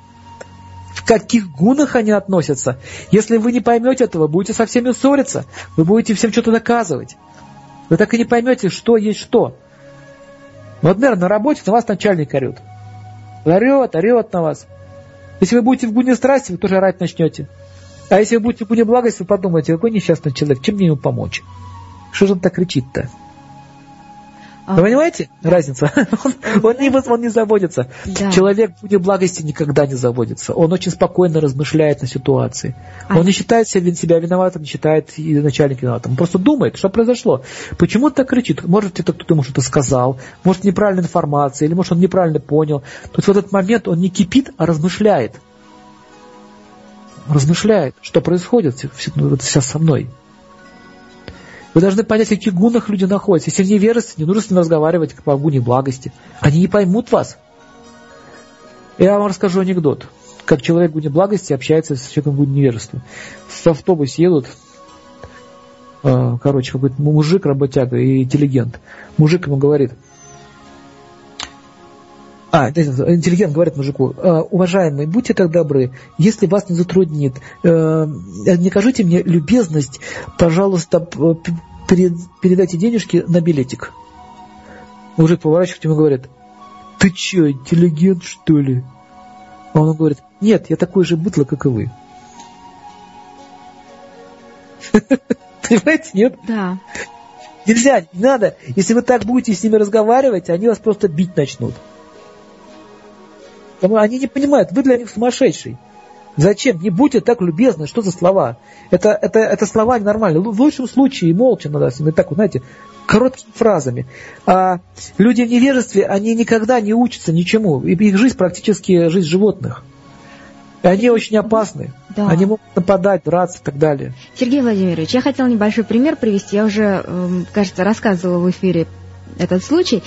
каких гунах они относятся. Если вы не поймете этого, будете со всеми ссориться, вы будете всем что-то доказывать. Вы так и не поймете, что есть что. Вот, наверное, на работе на вас начальник орет. Орет, орет на вас. Если вы будете в гуне страсти, вы тоже орать начнете. А если вы будете в гуне благости, вы подумаете, какой несчастный человек, чем мне ему помочь? Что же он так кричит-то? А... Вы понимаете разницу? Он, он, не, он не заводится. Да. Человек в благости никогда не заводится. Он очень спокойно размышляет на ситуации. А... Он не считает себя виноватым, не считает и начальника виноватым. Он просто думает, что произошло. Почему он так кричит? Может, это кто-то ему что-то сказал, может, неправильная информация, или может, он неправильно понял. То есть в этот момент он не кипит, а размышляет. Размышляет, что происходит сейчас со мной. Вы должны понять, в каких гунах люди находятся. Если в невежестве, не нужно с ними разговаривать как по гуне благости. Они не поймут вас. Я вам расскажу анекдот. Как человек в гуне благости общается с человеком в гуне невежества. В автобусе едут, э, короче, какой-то мужик, работяга и интеллигент. Мужик ему говорит, а, интеллигент говорит мужику, «Э, уважаемый, будьте так добры, если вас не затруднит, э, не кажите мне любезность, пожалуйста, передайте денежки на билетик. Мужик поворачивает ему и говорит, ты че, интеллигент что ли? А он говорит, нет, я такой же бытло, как и вы. Понимаете, нет? Да. Нельзя, не надо. Если вы так будете с ними разговаривать, они вас просто бить начнут. Они не понимают, вы для них сумасшедший. Зачем? Не будьте так любезны, что за слова? Это, это, это слова ненормальные. В лучшем случае молча надо ними так, знаете, короткими фразами. А люди в невежестве, они никогда не учатся ничему. Их жизнь практически жизнь животных. И они очень опасны. Да. Они могут нападать, драться и так далее. Сергей Владимирович, я хотела небольшой пример привести. Я уже, эм, кажется, рассказывала в эфире этот случай.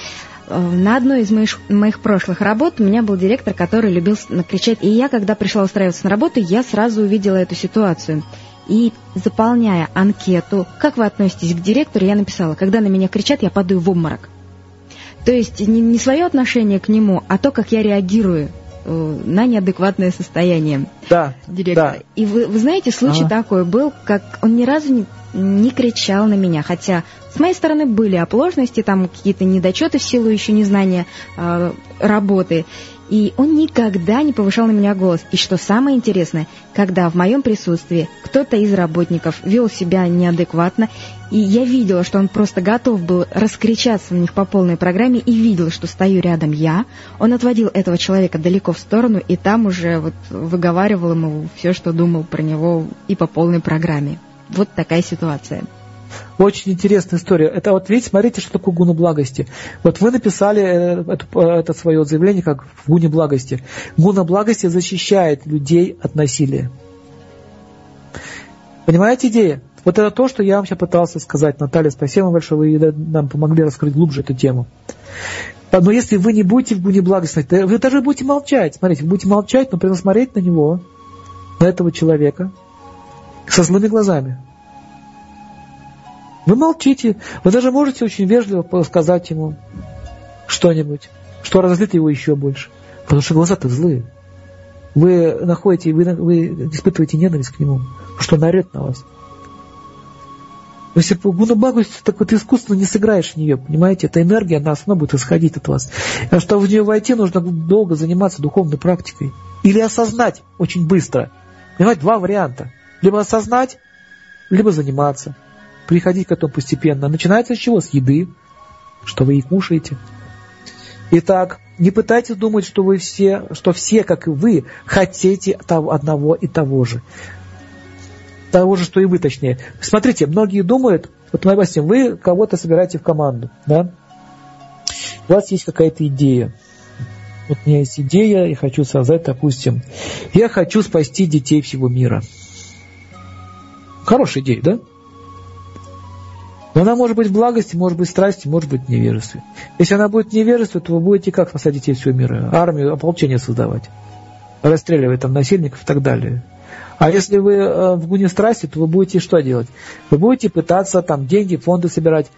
Э, на одной из моих, моих прошлых работ у меня был директор, который любил накричать. И я, когда пришла устраиваться на работу, я сразу увидела эту ситуацию. И заполняя анкету, как вы относитесь к директору, я написала, когда на меня кричат, я падаю в обморок. То есть не, не свое отношение к нему, а то, как я реагирую э, на неадекватное состояние да, директора. Да. И вы, вы знаете, случай ага. такой был, как он ни разу не, не кричал на меня, хотя с моей стороны были оплошности, там какие-то недочеты в силу еще незнания э, работы. И он никогда не повышал на меня голос. И что самое интересное, когда в моем присутствии кто-то из работников вел себя неадекватно, и я видела, что он просто готов был раскричаться на них по полной программе, и видела, что стою рядом я, он отводил этого человека далеко в сторону, и там уже вот выговаривал ему все, что думал про него и по полной программе. Вот такая ситуация. Очень интересная история. Это вот видите, смотрите, что такое гуна благости. Вот вы написали э, это, э, это свое заявление как в гуне благости. Гуна благости защищает людей от насилия. Понимаете идея? Вот это то, что я вам сейчас пытался сказать. Наталья, спасибо большое, вы нам помогли раскрыть глубже эту тему. Но если вы не будете в гуне благости, вы даже будете молчать. Смотрите, вы будете молчать, но прямо смотреть на него, на этого человека, со злыми глазами. Вы молчите. Вы даже можете очень вежливо сказать ему что-нибудь, что разозлит его еще больше. Потому что глаза-то злые. Вы находите, вы, вы испытываете ненависть к нему, что он орет на вас. Если по гунабагусти, так вот искусственно не сыграешь в нее, понимаете? Эта энергия, она снова будет исходить от вас. А чтобы в нее войти, нужно долго заниматься духовной практикой. Или осознать очень быстро. Понимаете, два варианта. Либо осознать, либо заниматься приходить к этому постепенно. Начинается с чего? С еды, что вы и кушаете. Итак, не пытайтесь думать, что вы все, что все, как и вы, хотите того, одного и того же. Того же, что и вы, точнее. Смотрите, многие думают, вот, допустим, вы кого-то собираете в команду, да? У вас есть какая-то идея. Вот у меня есть идея, я хочу создать, допустим, я хочу спасти детей всего мира. Хорошая идея, да? Но она может быть в благости, может быть в страсти, может быть в невежестве. Если она будет в невежестве, то вы будете как спасать детей всего мира? Армию, ополчение создавать, расстреливать там насильников и так далее. А если вы э, в гуне страсти, то вы будете что делать? Вы будете пытаться там деньги, фонды собирать.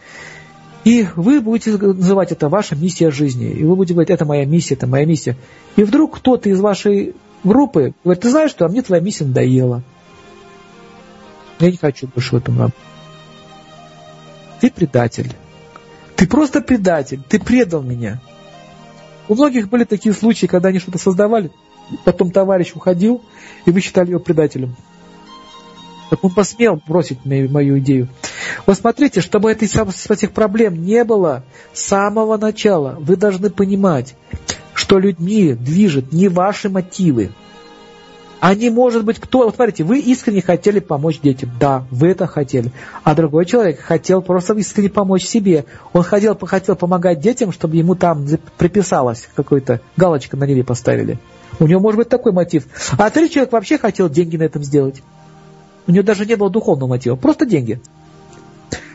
И вы будете называть это ваша миссия жизни. И вы будете говорить, это моя миссия, это моя миссия. И вдруг кто-то из вашей группы говорит, ты знаешь что, а мне твоя миссия надоела. Я не хочу больше в этом работать. Ты предатель. Ты просто предатель. Ты предал меня. У многих были такие случаи, когда они что-то создавали, потом товарищ уходил, и вы считали его предателем. Так он посмел бросить мою, мою идею. Вот смотрите, чтобы этих, этих проблем не было с самого начала, вы должны понимать, что людьми движет не ваши мотивы, а не может быть кто... Вот смотрите, вы искренне хотели помочь детям. Да, вы это хотели. А другой человек хотел просто искренне помочь себе. Он хотел, хотел помогать детям, чтобы ему там приписалось какой-то галочка на небе поставили. У него может быть такой мотив. А третий человек вообще хотел деньги на этом сделать. У него даже не было духовного мотива, просто деньги.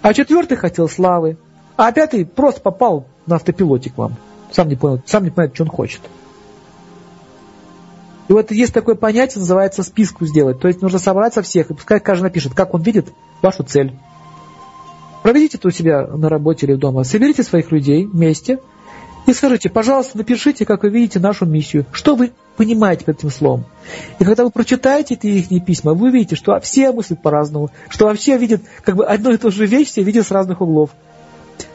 А четвертый хотел славы. А пятый просто попал на автопилоте к вам. Сам не понял, сам не понимает, что он хочет. И вот есть такое понятие, называется списку сделать. То есть нужно собраться всех, и пускай каждый напишет, как он видит вашу цель. Проведите это у себя на работе или дома. Соберите своих людей вместе и скажите, пожалуйста, напишите, как вы видите нашу миссию. Что вы понимаете под этим словом? И когда вы прочитаете эти их письма, вы увидите, что все мыслят по-разному, что вообще видят как бы одну и ту же вещь, все видят с разных углов.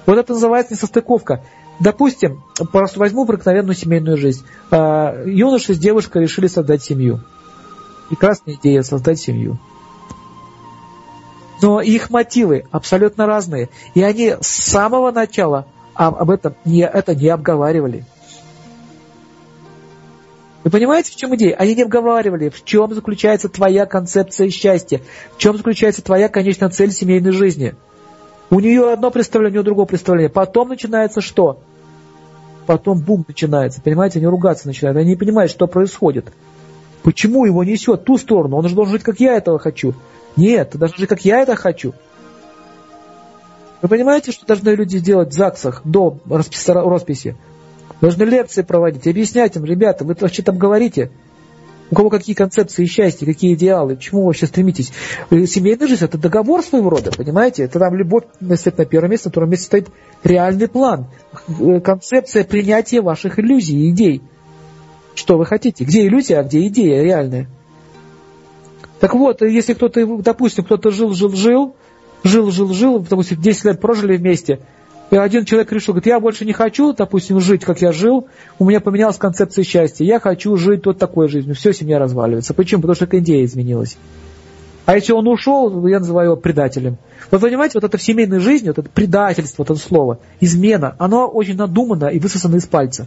Вот это называется несостыковка. Допустим, просто возьму проникновенную семейную жизнь. А, юноша с девушкой решили создать семью. Прекрасная идея создать семью. Но их мотивы абсолютно разные. И они с самого начала об этом не, это не обговаривали. Вы понимаете, в чем идея? Они не обговаривали, в чем заключается твоя концепция счастья, в чем заключается твоя конечная цель семейной жизни – у нее одно представление, у нее другое представление. Потом начинается что? Потом бум начинается. Понимаете, они ругаться начинают. Они не понимают, что происходит. Почему его несет ту сторону? Он же должен жить, как я этого хочу. Нет, ты должен жить, как я это хочу. Вы понимаете, что должны люди делать в ЗАГСах до росписи? Должны лекции проводить, объяснять им, ребята, вы вообще там говорите, у кого какие концепции счастья, какие идеалы, к чему вы вообще стремитесь. Семейная жизнь – это договор своего рода, понимаете? Это там любовь стоит на первом месте, на втором месте стоит реальный план, э, концепция принятия ваших иллюзий идей. Что вы хотите? Где иллюзия, а где идея реальная? Так вот, если кто-то, допустим, кто-то жил, жил, жил, жил, жил, жил, допустим, 10 лет прожили вместе – и один человек решил, говорит, я больше не хочу, допустим, жить, как я жил, у меня поменялась концепция счастья, я хочу жить вот такой жизнью, все, семья разваливается. Почему? Потому что идея изменилась. А если он ушел, я называю его предателем. Вы понимаете, вот это в семейной жизни, вот это предательство, вот это слово, измена, оно очень надумано и высосано из пальца.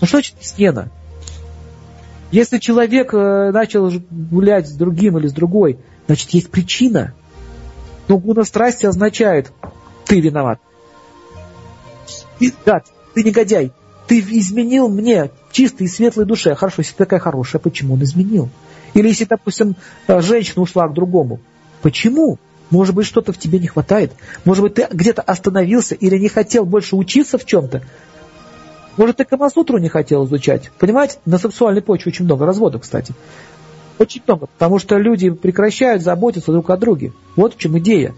Ну что значит измена? Если человек э, начал гулять с другим или с другой, значит есть причина. Но гуна страсти означает, ты виноват. Ты, гад, ты негодяй, ты изменил мне чистой и светлой душе. Хорошо, если ты такая хорошая, почему он изменил? Или если, допустим, э, женщина ушла к другому, почему? Может быть, что-то в тебе не хватает. Может быть, ты где-то остановился или не хотел больше учиться в чем-то. Может, ты Камасутру не хотел изучать. Понимаете, на сексуальной почве очень много разводов, кстати. Очень много, потому что люди прекращают заботиться друг о друге. Вот в чем идея.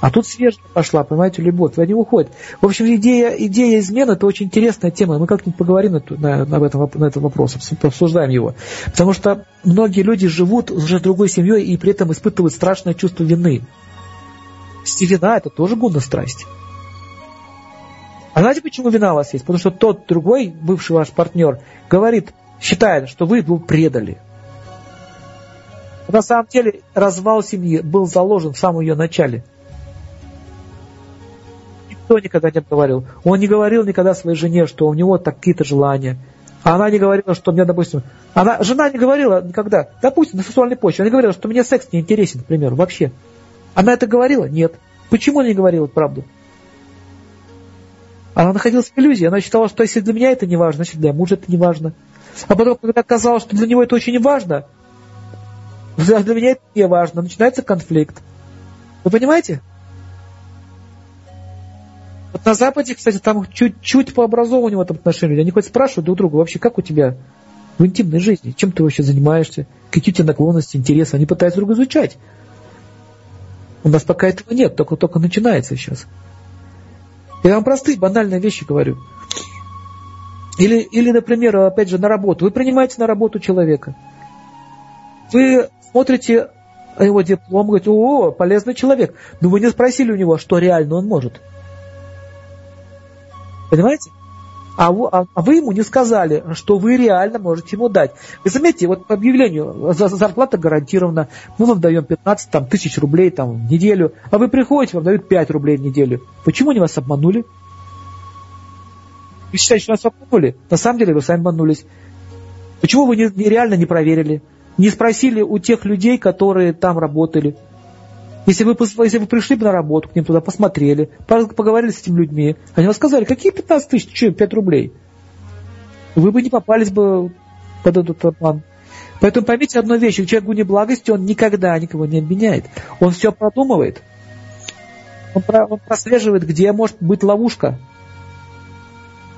А тут свежая пошла, понимаете, любовь, они уходят. В общем, идея, идея измены – это очень интересная тема. Мы как-нибудь поговорим на, на, на, этом, на этот вопрос, обсуждаем его. Потому что многие люди живут уже другой семьей и при этом испытывают страшное чувство вины. Вина – это тоже гунна страсть. А знаете, почему вина у вас есть? Потому что тот другой, бывший ваш партнер, говорит, считает, что вы его предали. На самом деле развал семьи был заложен в самом ее начале – Никто никогда не говорил. Он не говорил никогда своей жене, что у него такие-то желания. А она не говорила, что мне, допустим... Она, жена не говорила никогда, допустим, на сексуальной почве, она не говорила, что мне секс не интересен, к примеру, вообще. Она это говорила? Нет. Почему она не говорила правду? Она находилась в иллюзии. Она считала, что если для меня это не важно, значит для мужа это не важно. А потом, когда оказалось, что для него это очень важно, для меня это не важно, начинается конфликт. Вы понимаете? Вот на Западе, кстати, там чуть-чуть по образованию в этом отношении. Они хоть спрашивают друг друга, вообще, как у тебя в интимной жизни, чем ты вообще занимаешься, какие у тебя наклонности, интересы. Они пытаются друг изучать. У нас пока этого нет, только, только начинается сейчас. Я вам простые, банальные вещи говорю. Или, или, например, опять же, на работу. Вы принимаете на работу человека. Вы смотрите его диплом, говорите, о, полезный человек. Но вы не спросили у него, что реально он может. Понимаете? А а, а вы ему не сказали, что вы реально можете ему дать. Вы заметьте, вот по объявлению зарплата гарантирована, мы вам даем 15 там, тысяч рублей там, в неделю, а вы приходите, вам дают 5 рублей в неделю. Почему они вас обманули? Вы считаете, что нас обманули? На самом деле вы сами обманулись. Почему вы не, не, реально не проверили? Не спросили у тех людей, которые там работали. Если вы, если вы пришли бы на работу к ним туда, посмотрели, поговорили с этими людьми, они вам сказали, какие 15 тысяч, что, 5 рублей? Вы бы не попались бы под этот обман. Поэтому поймите одну вещь, человек не благости, он никогда никого не обменяет. Он все продумывает. Он прослеживает, где может быть ловушка.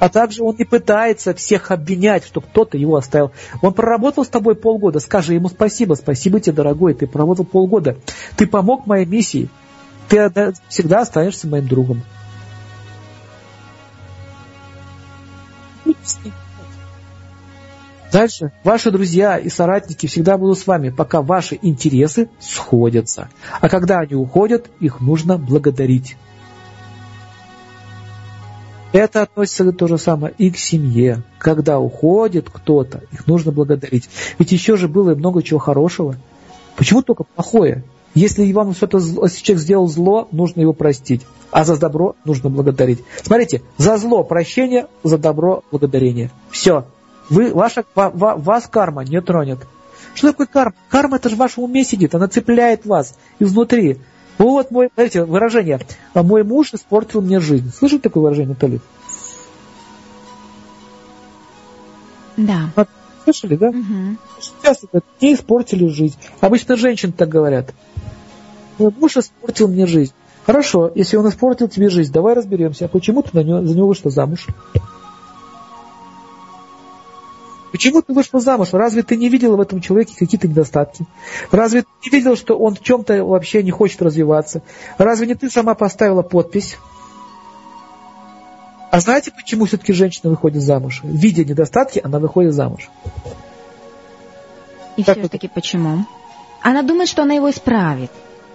А также он не пытается всех обвинять, что кто-то его оставил. Он проработал с тобой полгода, скажи ему спасибо, спасибо тебе, дорогой, ты проработал полгода. Ты помог моей миссии. Ты всегда останешься моим другом. Дальше. Ваши друзья и соратники всегда будут с вами, пока ваши интересы сходятся. А когда они уходят, их нужно благодарить. Это относится то же самое и к семье. Когда уходит кто-то, их нужно благодарить. Ведь еще же было и много чего хорошего. Почему только плохое? Если вам что-то, если человек сделал зло, нужно его простить. А за добро нужно благодарить. Смотрите, за зло прощение, за добро благодарение. Все. Вы, ваша, вас карма не тронет. Что такое карма? Карма это же в вашем уме сидит, она цепляет вас изнутри. Вот мой, смотрите, выражение. А мой муж испортил мне жизнь. Слышите такое выражение, Наталья? Да. А, слышали, да? Угу. Часто говорят, мне испортили жизнь. Обычно женщины так говорят. Мой муж испортил мне жизнь. Хорошо, если он испортил тебе жизнь, давай разберемся, а почему ты на него, за него вышла замуж? Почему ты вышла замуж? Разве ты не видела в этом человеке какие-то недостатки? Разве ты не видела, что он в чем-то вообще не хочет развиваться? Разве не ты сама поставила подпись? А знаете, почему все-таки женщина выходит замуж? Видя недостатки, она выходит замуж. И все-таки вот? почему? Она думает, что она его исправит.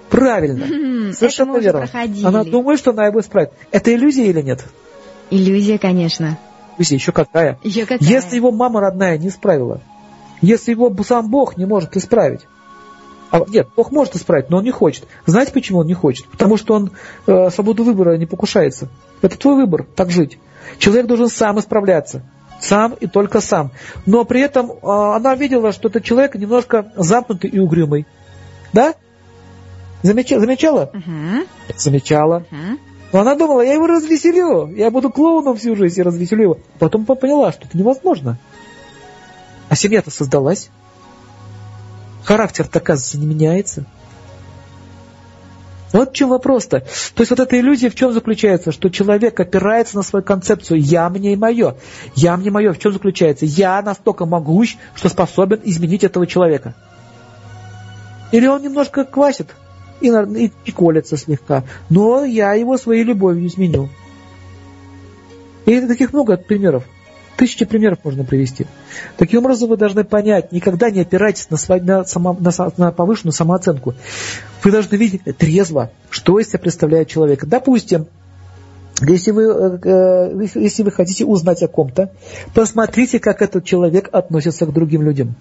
Правильно. Совершенно верно. Она думает, что она его исправит. Это иллюзия или нет? Иллюзия, конечно. Иллюзия еще какая? Еще какая? Если его мама родная не исправила, если его сам Бог не может исправить, а, нет, Бог может исправить, но он не хочет. Знаете, почему он не хочет? Потому что он э, свободу выбора не покушается. Это твой выбор, так жить. Человек должен сам исправляться. Сам и только сам. Но при этом э, она видела, что этот человек немножко замкнутый и угрюмый. Да? Замечала? Замечала? Угу. Замечала. Угу. Но она думала, я его развеселю, я буду клоуном всю жизнь и развеселю его. Потом поняла, что это невозможно. А семья-то создалась. Характер-то, оказывается, не меняется. Вот в чем вопрос-то. То есть вот эта иллюзия в чем заключается? Что человек опирается на свою концепцию «я, мне и мое». «Я, мне, мое» в чем заключается? Я настолько могущ, что способен изменить этого человека. Или он немножко квасит, и, и, и колется слегка. Но я его своей любовью изменю. И таких много примеров. Тысячи примеров можно привести. Таким образом, вы должны понять, никогда не опирайтесь на, сво... на, само... на, на повышенную самооценку. Вы должны видеть трезво, что из себя представляет человек. Допустим, если вы, э, э, если вы хотите узнать о ком-то, посмотрите, как этот человек относится к другим людям.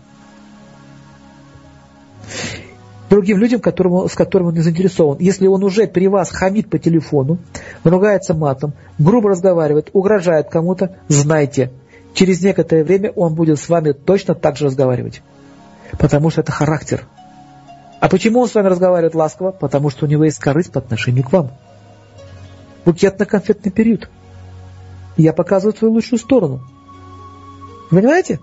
Другим людям, которому, с которыми он не заинтересован. Если он уже при вас хамит по телефону, ругается матом, грубо разговаривает, угрожает кому-то, знайте, через некоторое время он будет с вами точно так же разговаривать. Потому что это характер. А почему он с вами разговаривает ласково? Потому что у него есть корысть по отношению к вам. Букетно-конфетный период. Я показываю свою лучшую сторону. Понимаете?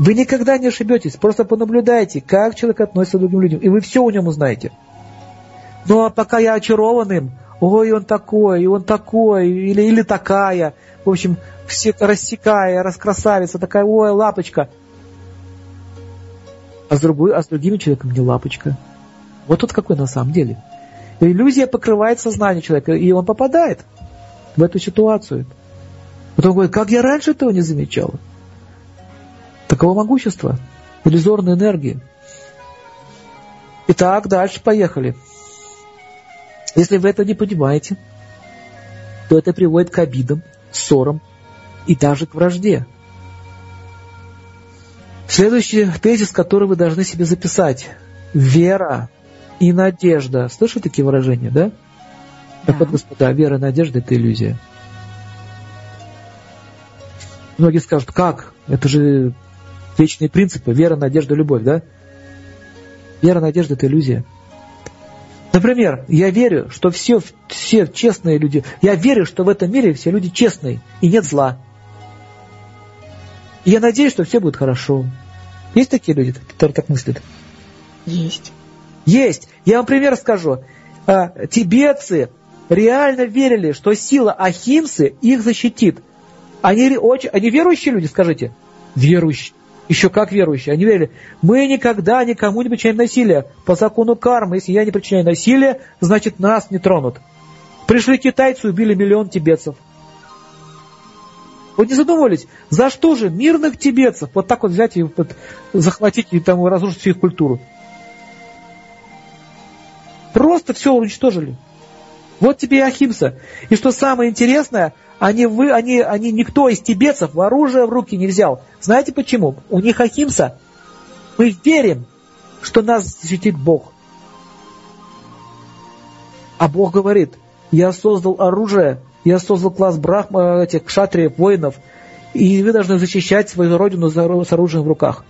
Вы никогда не ошибетесь, просто понаблюдайте, как человек относится к другим людям, и вы все о нем узнаете. Ну а пока я очарован им, ой, он такой, и он такой, или, или такая, в общем, все рассекая, раскрасавица, такая, ой, лапочка. А с, другой, а с другими человеком не лапочка. Вот тут какой на самом деле. Иллюзия покрывает сознание человека, и он попадает в эту ситуацию. Потом говорит, как я раньше этого не замечал. Таково могущество, иллюзорной энергии. Итак, дальше поехали. Если вы это не понимаете, то это приводит к обидам, ссорам и даже к вражде. Следующий тезис, который вы должны себе записать. Вера и надежда. Слышали такие выражения, да? Так вот, господа, вера и надежда – это иллюзия. Многие скажут, как? Это же вечные принципы. Вера, надежда, любовь, да? Вера, надежда – это иллюзия. Например, я верю, что все, все честные люди, я верю, что в этом мире все люди честные, и нет зла. И я надеюсь, что все будет хорошо. Есть такие люди, которые так мыслят? Есть. Есть. Я вам пример скажу. А, тибетцы реально верили, что сила Ахимсы их защитит. Они, очень, они верующие люди, скажите? Верующие. Еще как верующие. Они верили, мы никогда никому не причиняем насилие. По закону кармы, если я не причиняю насилие, значит нас не тронут. Пришли китайцы, убили миллион тибетцев. Вы не задумывались, за что же мирных тибетцев вот так вот взять и вот захватить и там разрушить их культуру? Просто все уничтожили. Вот тебе и Ахимса. И что самое интересное, они, вы, они, они, никто из тибетцев оружие в руки не взял. Знаете почему? У них Ахимса. Мы верим, что нас защитит Бог. А Бог говорит, я создал оружие, я создал класс брахма, этих кшатриев, воинов, и вы должны защищать свою родину с оружием в руках.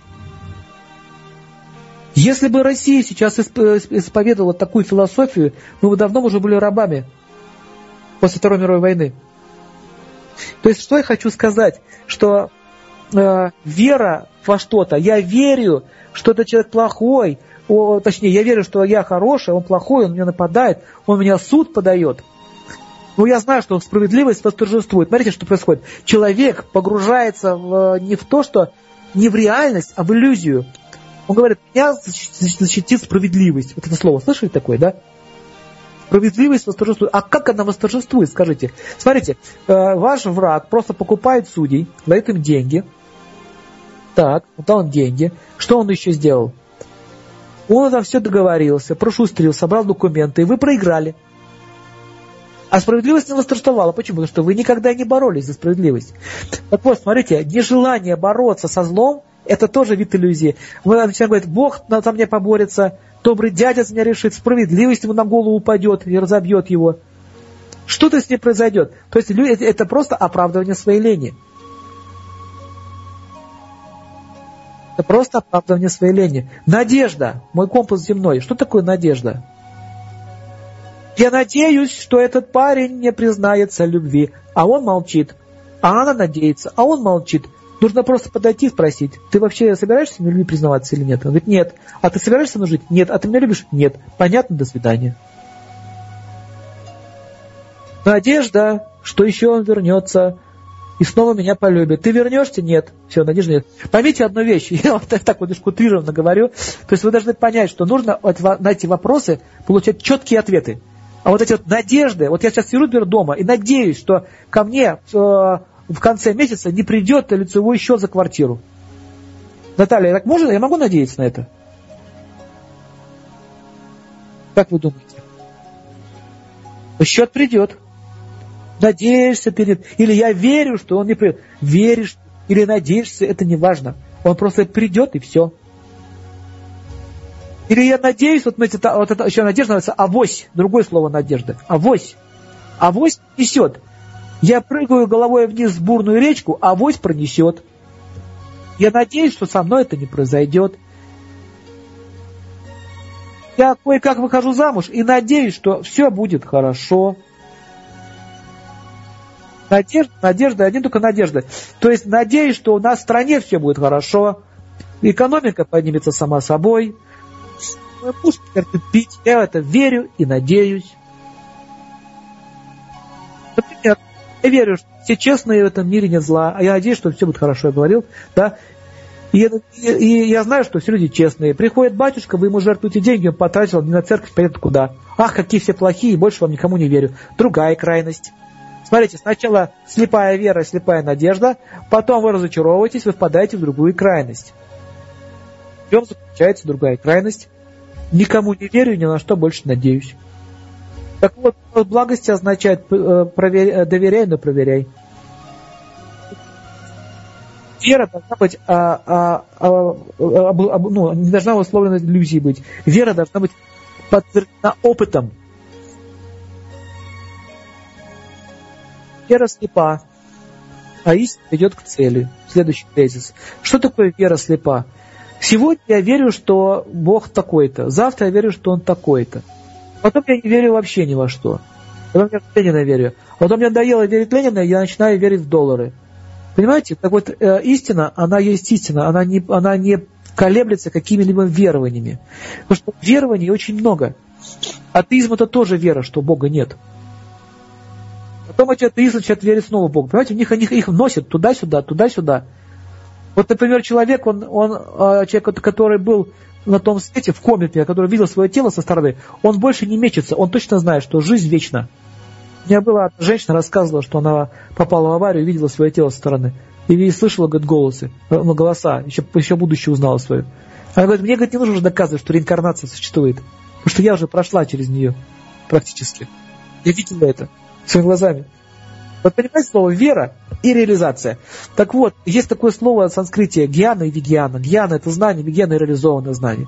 Если бы Россия сейчас исповедовала такую философию, мы бы давно уже были рабами после Второй мировой войны. То есть, что я хочу сказать, что э, вера во что-то, я верю, что этот человек плохой, о, точнее, я верю, что я хороший, он плохой, он меня нападает, он меня суд подает. Но я знаю, что справедливость восторжествует. Смотрите, что происходит. Человек погружается в, не в то, что не в реальность, а в иллюзию. Он говорит, меня защитит справедливость. Вот это слово слышали такое, да? Справедливость восторжествует. А как она восторжествует, скажите? Смотрите, э, ваш враг просто покупает судей, дает им деньги. Так, дал им деньги. Что он еще сделал? Он там все договорился, прошустрил, собрал документы, и вы проиграли. А справедливость не восторжествовала. Почему? Потому что вы никогда не боролись за справедливость. Так вот, смотрите, нежелание бороться со злом – это тоже вид иллюзии. Вы начинаете говорить, Бог за меня поборется, добрый дядя за меня решит, справедливость ему на голову упадет и разобьет его. Что-то с ним произойдет. То есть это просто оправдывание своей лени. Это просто оправдывание своей лени. Надежда, мой компас земной. Что такое надежда? Я надеюсь, что этот парень не признается любви, а он молчит. А она надеется, а он молчит. Нужно просто подойти и спросить, ты вообще собираешься мне любви признаваться или нет? Он говорит, нет. А ты собираешься со жить? Нет. А ты меня любишь? Нет. Понятно, до свидания. Надежда, что еще он вернется и снова меня полюбит. Ты вернешься? Нет. Все, надежды нет. Поймите одну вещь, я вот так вот дискутированно говорю, то есть вы должны понять, что нужно на эти вопросы получать четкие ответы. А вот эти вот надежды, вот я сейчас сижу дома и надеюсь, что ко мне э, в конце месяца не придет лицевой счет за квартиру. Наталья, так можно? Я могу надеяться на это? Как вы думаете? Счет придет. Надеешься перед... Или я верю, что он не придет. Веришь или надеешься, это не важно. Он просто придет и все. Или я надеюсь, вот, знаете, вот это еще надежда называется авось, другое слово надежда. Авось. Авось несет. Я прыгаю головой вниз в бурную речку, авось пронесет. Я надеюсь, что со мной это не произойдет. Я кое-как выхожу замуж и надеюсь, что все будет хорошо. Надежда, надежда, один только надежда. То есть надеюсь, что у нас в стране все будет хорошо, экономика поднимется сама собой, пусть пить, я в это верю и надеюсь. Например, я верю, что все честные в этом мире нет зла, а я надеюсь, что все будет хорошо, я говорил, да, и, и, и я знаю, что все люди честные. Приходит батюшка, вы ему жертвуете деньги, он потратил, не на церковь, поедет куда. Ах, какие все плохие, больше вам никому не верю. Другая крайность. Смотрите, сначала слепая вера, слепая надежда, потом вы разочаровываетесь, вы впадаете в другую крайность. В чем заключается другая крайность? Никому не верю, ни на что больше надеюсь. Так вот, благости означает э, проверь, э, доверяй, но проверяй. Вера должна быть, а, а, а, а, ну, не должна условлена иллюзией быть. Вера должна быть подтверждена опытом. Вера слепа, а истина идет к цели. Следующий тезис. Что такое вера слепа? Сегодня я верю, что Бог такой-то. Завтра я верю, что Он такой-то. Потом я не верю вообще ни во что. Потом я в Ленина верю. А потом мне надоело верить Ленина, я начинаю верить в доллары. Понимаете? Так вот, э, истина, она есть истина, она не, она не колеблется какими-либо верованиями. Потому что верований очень много. Атеизм это тоже вера, что Бога нет. Потом эти атеисты начинают верить снова в Бога. Понимаете, у них, них их носят туда-сюда, туда-сюда. Вот, например, человек, он, он, э, человек, который был на том свете, в коме, который видел свое тело со стороны, он больше не мечется, он точно знает, что жизнь вечна. У меня была женщина, рассказывала, что она попала в аварию и видела свое тело со стороны. И слышала, говорит, голосы, э, ну, голоса, еще, еще будущее узнала свое. Она говорит, мне говорит, не нужно уже доказывать, что реинкарнация существует. Потому что я уже прошла через нее практически. Я видела это своими глазами. Вот понимаете слово вера и реализация. Так вот, есть такое слово в санскрите гьяна и вигьяна. Гьяна это знание, вигьяна реализованное знание.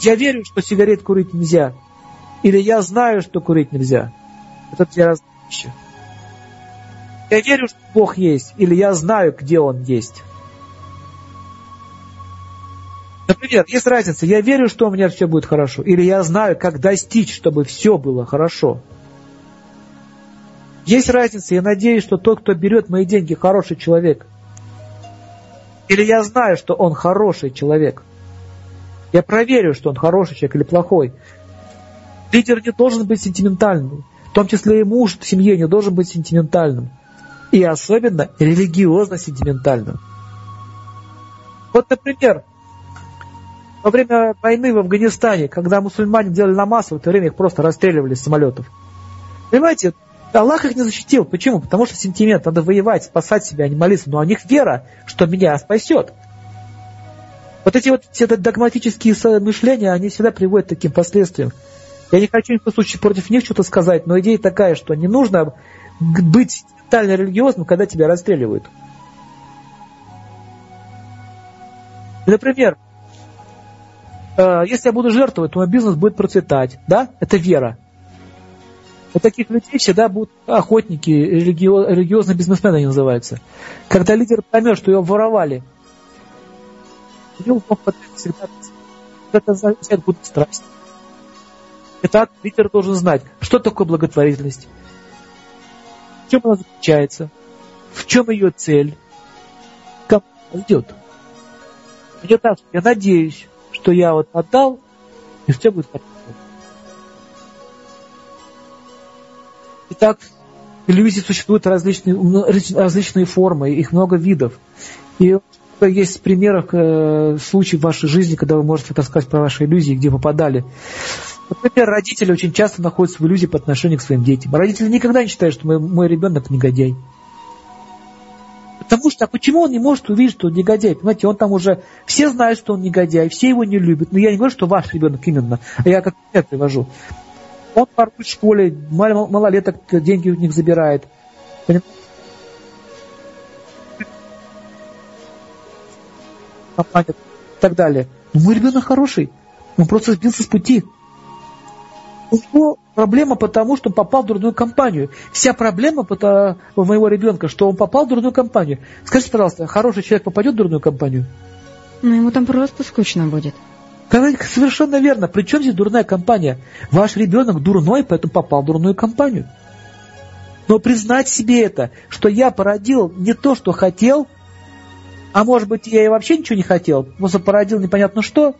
Я верю, что сигарет курить нельзя. Или я знаю, что курить нельзя. Это две разные вещи. Я верю, что Бог есть, или я знаю, где Он есть. Например, есть разница, я верю, что у меня все будет хорошо, или я знаю, как достичь, чтобы все было хорошо. Есть разница, я надеюсь, что тот, кто берет мои деньги, хороший человек. Или я знаю, что он хороший человек. Я проверю, что он хороший человек или плохой. Лидер не должен быть сентиментальным. В том числе и муж в семье не должен быть сентиментальным. И особенно религиозно-сентиментальным. Вот, например, во время войны в Афганистане, когда мусульмане делали намаз, в это время их просто расстреливали с самолетов. Понимаете, Аллах их не защитил. Почему? Потому что сентимент, надо воевать, спасать себя, а не молиться. Но у них вера, что меня спасет. Вот эти вот все догматические мышления, они всегда приводят к таким последствиям. Я не хочу ни в коем случае против них что-то сказать, но идея такая, что не нужно быть тотально религиозным, когда тебя расстреливают. например, э, если я буду жертвовать, то мой бизнес будет процветать. Да? Это вера. У таких людей всегда будут охотники, религио, религиозные бизнесмены они называются. Когда лидер поймет, что его воровали, у него всегда это означает будет страсть. Итак, лидер должен знать, что такое благотворительность, в чем она заключается, в чем ее цель, кому она идет. Мне так, я надеюсь, что я вот отдал, и все будет хорошо. Итак, иллюзий существуют различные, различные формы, их много видов. И есть примеров э, случаев в вашей жизни, когда вы можете рассказать про ваши иллюзии, где попадали. Например, родители очень часто находятся в иллюзии по отношению к своим детям. Родители никогда не считают, что мой, мой ребенок негодяй. Потому что, а почему он не может увидеть, что он негодяй? Понимаете, он там уже, все знают, что он негодяй, все его не любят. Но я не говорю, что ваш ребенок именно, а я как пример привожу. Он ворует в школе, малолеток деньги у них забирает. Понимаете? и так далее. Но мой ребенок хороший. Он просто сбился с пути. У него проблема потому, что он попал в дурную компанию. Вся проблема у моего ребенка, что он попал в дурную компанию. Скажите, пожалуйста, хороший человек попадет в дурную компанию? Ну, ему там просто скучно будет. Совершенно верно. Причем здесь дурная компания? Ваш ребенок дурной, поэтому попал в дурную компанию. Но признать себе это, что я породил не то, что хотел, а может быть, я и вообще ничего не хотел, просто породил непонятно что,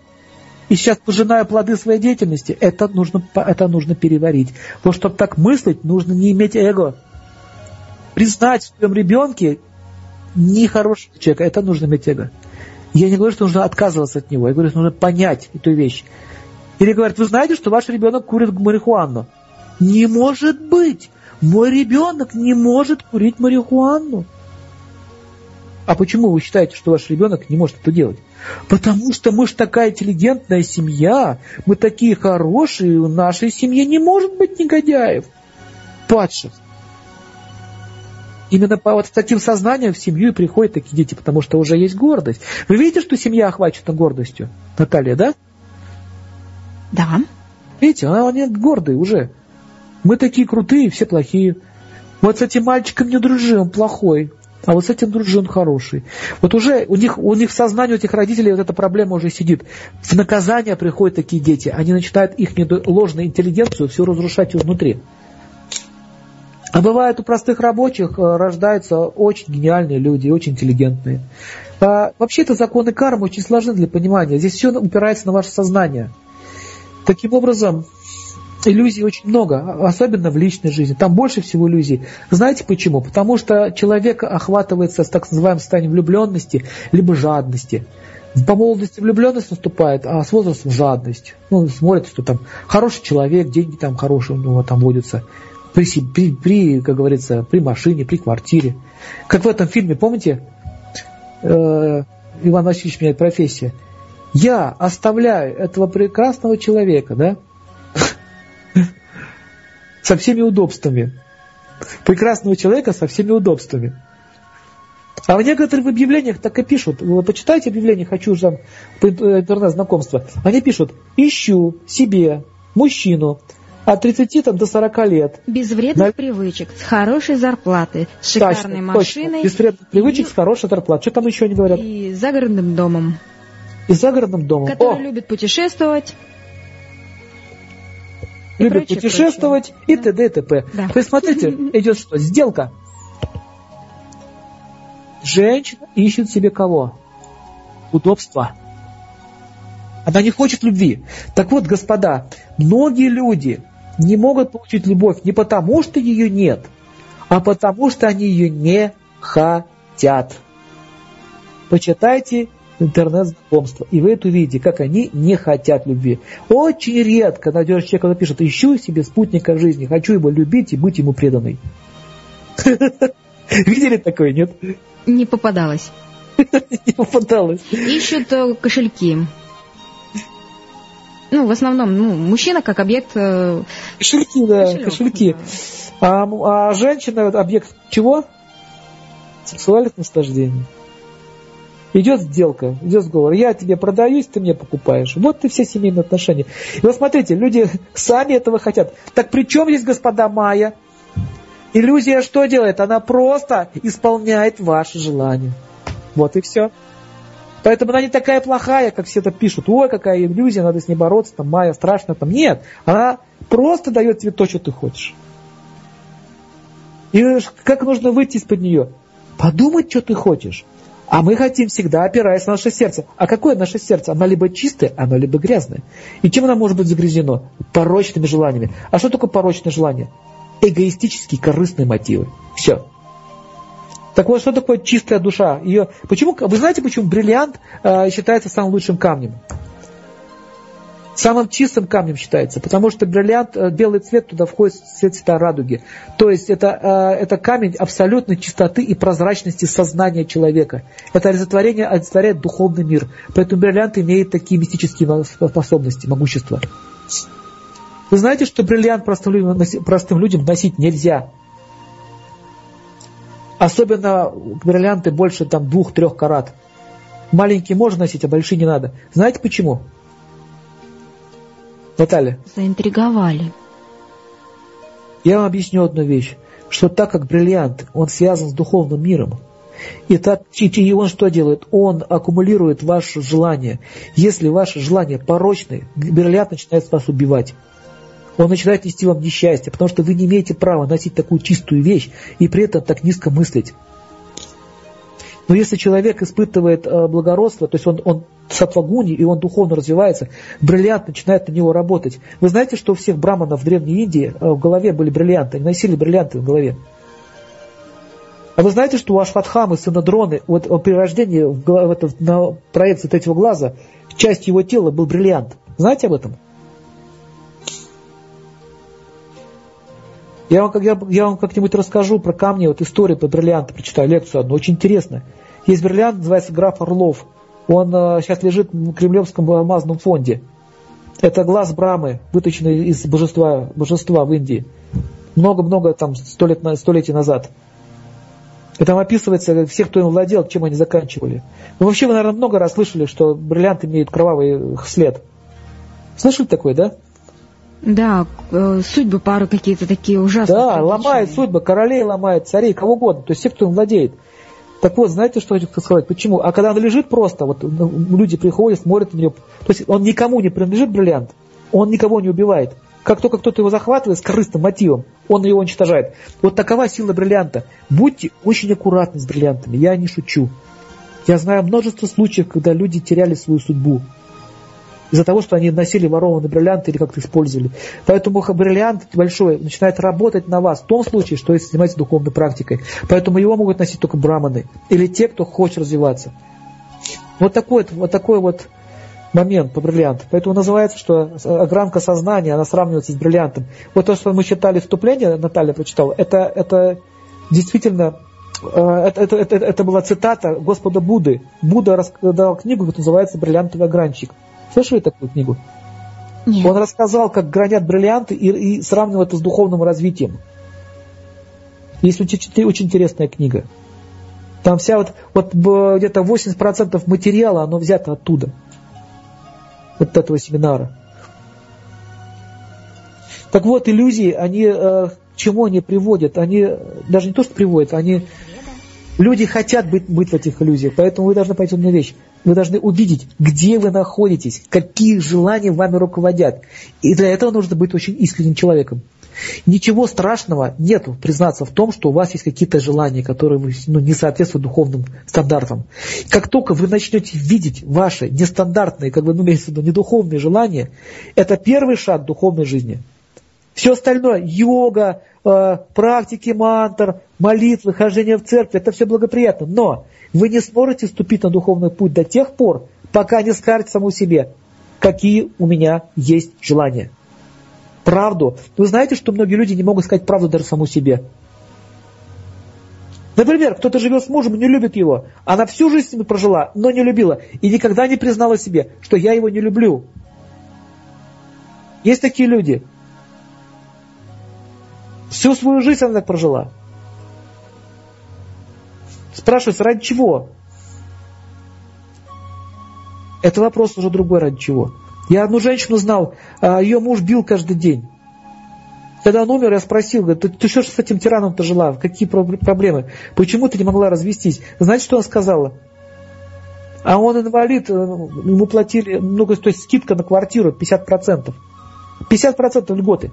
и сейчас пожинаю плоды своей деятельности, это нужно, это нужно переварить. Что, чтобы так мыслить, нужно не иметь эго. Признать в своем ребенке нехорошего человека, это нужно иметь эго. Я не говорю, что нужно отказываться от него, я говорю, что нужно понять эту вещь. Или говорят, вы знаете, что ваш ребенок курит марихуану? Не может быть! Мой ребенок не может курить марихуану. А почему вы считаете, что ваш ребенок не может это делать? Потому что мы же такая интеллигентная семья, мы такие хорошие, в нашей семье не может быть негодяев, падших. Именно по вот таким сознанием в семью и приходят такие дети, потому что уже есть гордость. Вы видите, что семья охвачена гордостью? Наталья, да? Да. Видите, она, они гордые уже. Мы такие крутые, все плохие. Вот с этим мальчиком не дружи, он плохой. А вот с этим дружи он хороший. Вот уже у них, у них в сознании у этих родителей вот эта проблема уже сидит. В наказание приходят такие дети. Они начинают их ложную интеллигенцию все разрушать изнутри. А бывает у простых рабочих э, рождаются очень гениальные люди, очень интеллигентные. А вообще это законы кармы очень сложны для понимания. Здесь все упирается на ваше сознание. Таким образом, иллюзий очень много, особенно в личной жизни. Там больше всего иллюзий. Знаете почему? Потому что человек охватывается с так называемым состоянием влюбленности, либо жадности. По молодости влюбленность наступает, а с возрастом жадность. Ну, смотрит, что там хороший человек, деньги там хорошие у него там водятся. При, при, при как говорится, при машине, при квартире. Как в этом фильме, помните? Э, Иван Васильевич меняет профессия. Я оставляю этого прекрасного человека, да, со всеми удобствами. Прекрасного человека со всеми удобствами. А в некоторых объявлениях так и пишут. Вы почитайте объявление «Хочу там интернет-знакомства». Они пишут «Ищу себе мужчину от 30 там, до 40 лет». Без вредных На... привычек, с хорошей зарплатой, с шикарной точно, машиной. Точно. Без вредных привычек, и... с хорошей зарплатой. Что там еще они говорят? И загородным домом. И загородным домом. Который О! любит путешествовать и любит прочее, путешествовать прочее. и т.д. и т.п. Да. То есть, смотрите, идет что? Сделка. Женщина ищет себе кого? Удобства. Она не хочет любви. Так вот, господа, многие люди не могут получить любовь не потому, что ее нет, а потому, что они ее не хотят. Почитайте интернет-знакомства. И вы это увидите, как они не хотят любви. Очень редко найдешь человека, который пишет, ищу себе спутника в жизни, хочу его любить и быть ему преданной. Видели такое, нет? Не попадалось. Не попадалось. Ищут э, кошельки. Ну, в основном, ну, мужчина как объект... Э, кошельки, да, кошелек, кошельки. Да. А, а женщина объект чего? Сексуальных наслаждений. Идет сделка, идет сговор. Я тебе продаюсь, ты мне покупаешь. Вот и все семейные отношения. И вот смотрите, люди сами этого хотят. Так при чем здесь господа Майя? Иллюзия что делает? Она просто исполняет ваши желания. Вот и все. Поэтому она не такая плохая, как все это пишут. Ой, какая иллюзия, надо с ней бороться, там, Майя страшно. Там. Нет, она просто дает тебе то, что ты хочешь. И как нужно выйти из-под нее? Подумать, что ты хочешь. А мы хотим всегда, опираясь на наше сердце. А какое наше сердце? Оно либо чистое, оно либо грязное. И чем оно может быть загрязнено? Порочными желаниями. А что такое порочное желание? Эгоистические, корыстные мотивы. Все. Так вот, что такое чистая душа? Ее, почему, вы знаете, почему бриллиант э, считается самым лучшим камнем? самым чистым камнем считается, потому что бриллиант, э, белый цвет, туда входит цвет цвета радуги. То есть это, э, это камень абсолютной чистоты и прозрачности сознания человека. Это олицетворение олицетворяет духовный мир. Поэтому бриллиант имеет такие мистические способности, могущества. Вы знаете, что бриллиант простым людям, носить нельзя? Особенно бриллианты больше там двух-трех карат. Маленькие можно носить, а большие не надо. Знаете почему? Наталья. Заинтриговали. Я вам объясню одну вещь, что так как бриллиант, он связан с духовным миром, и, так, и он что делает? Он аккумулирует ваше желание. Если ваше желание порочное, бриллиант начинает вас убивать. Он начинает нести вам несчастье, потому что вы не имеете права носить такую чистую вещь и при этом так низко мыслить. Но если человек испытывает э, благородство, то есть он, он сатвагуни, и он духовно развивается, бриллиант начинает на него работать. Вы знаете, что у всех браманов в Древней Индии э, в голове были бриллианты, они носили бриллианты в голове. А вы знаете, что у Ашватхамы, сына Дроны, вот при рождении в, в на проекции третьего глаза, часть его тела был бриллиант. Знаете об этом? Я вам, я, я вам как-нибудь расскажу про камни, вот историю про бриллианты, прочитаю лекцию одну, очень интересно. Есть бриллиант, называется граф Орлов. Он э, сейчас лежит в Кремлевском алмазном фонде. Это глаз Брамы, выточенный из божества, божества в Индии. Много-много там сто лет, столетий назад. И там описывается всех, кто им владел, чем они заканчивали. Ну, вообще, вы, наверное, много раз слышали, что бриллиант имеет кровавый след. Слышали такое, да? Да, э, судьбы пары какие-то такие ужасные. Да, ломает судьбы, королей ломает, царей, кого угодно. То есть все, кто им владеет. Так вот, знаете, что хочу сказать? Почему? А когда он лежит просто, вот ну, люди приходят, смотрят на него, то есть он никому не принадлежит бриллиант, он никого не убивает. Как только кто-то его захватывает с корыстным мотивом, он его уничтожает. Вот такова сила бриллианта. Будьте очень аккуратны с бриллиантами, я не шучу. Я знаю множество случаев, когда люди теряли свою судьбу из-за того, что они носили ворованные бриллианты или как-то использовали. Поэтому бриллиант большой начинает работать на вас в том случае, что если занимаетесь духовной практикой. Поэтому его могут носить только браманы или те, кто хочет развиваться. Вот такой вот, такой вот момент по бриллианту. Поэтому называется, что огранка сознания, она сравнивается с бриллиантом. Вот то, что мы читали вступление, Наталья прочитала, это, это действительно э, это, это, это, это была цитата Господа Будды. Будда дал книгу, которая называется «Бриллиантовый огранчик». Слышали такую книгу? Нет. Он рассказал, как гранят бриллианты и, и сравнивал это с духовным развитием. Есть очень, очень интересная книга. Там вся вот, вот где-то 80% материала, оно взято оттуда. Вот этого семинара. Так вот, иллюзии, они э, к чему они приводят? Они даже не то, что приводят, они Люди хотят быть, быть в этих иллюзиях, поэтому вы должны пойти на вещь. Вы должны увидеть, где вы находитесь, какие желания вами руководят. И для этого нужно быть очень искренним человеком. Ничего страшного нету признаться в том, что у вас есть какие-то желания, которые ну, не соответствуют духовным стандартам. Как только вы начнете видеть ваши нестандартные, как бы, ну, имеется в виду, недуховные желания, это первый шаг духовной жизни. Все остальное, йога, практики мантр, молитвы, хождение в церковь, это все благоприятно. Но вы не сможете ступить на духовный путь до тех пор, пока не скажете саму себе, какие у меня есть желания. Правду. Вы знаете, что многие люди не могут сказать правду даже саму себе. Например, кто-то живет с мужем не любит его. Она всю жизнь с ним прожила, но не любила. И никогда не признала себе, что я его не люблю. Есть такие люди. Всю свою жизнь она так прожила. Спрашивается, ради чего? Это вопрос уже другой, ради чего. Я одну женщину знал, а ее муж бил каждый день. Когда он умер, я спросил, говорит, ты, ты что с этим тираном-то жила? Какие проблемы? Почему ты не могла развестись? Знаете, что она сказала? А он инвалид, э, ему платили, ну, то есть скидка на квартиру 50%. 50% льготы.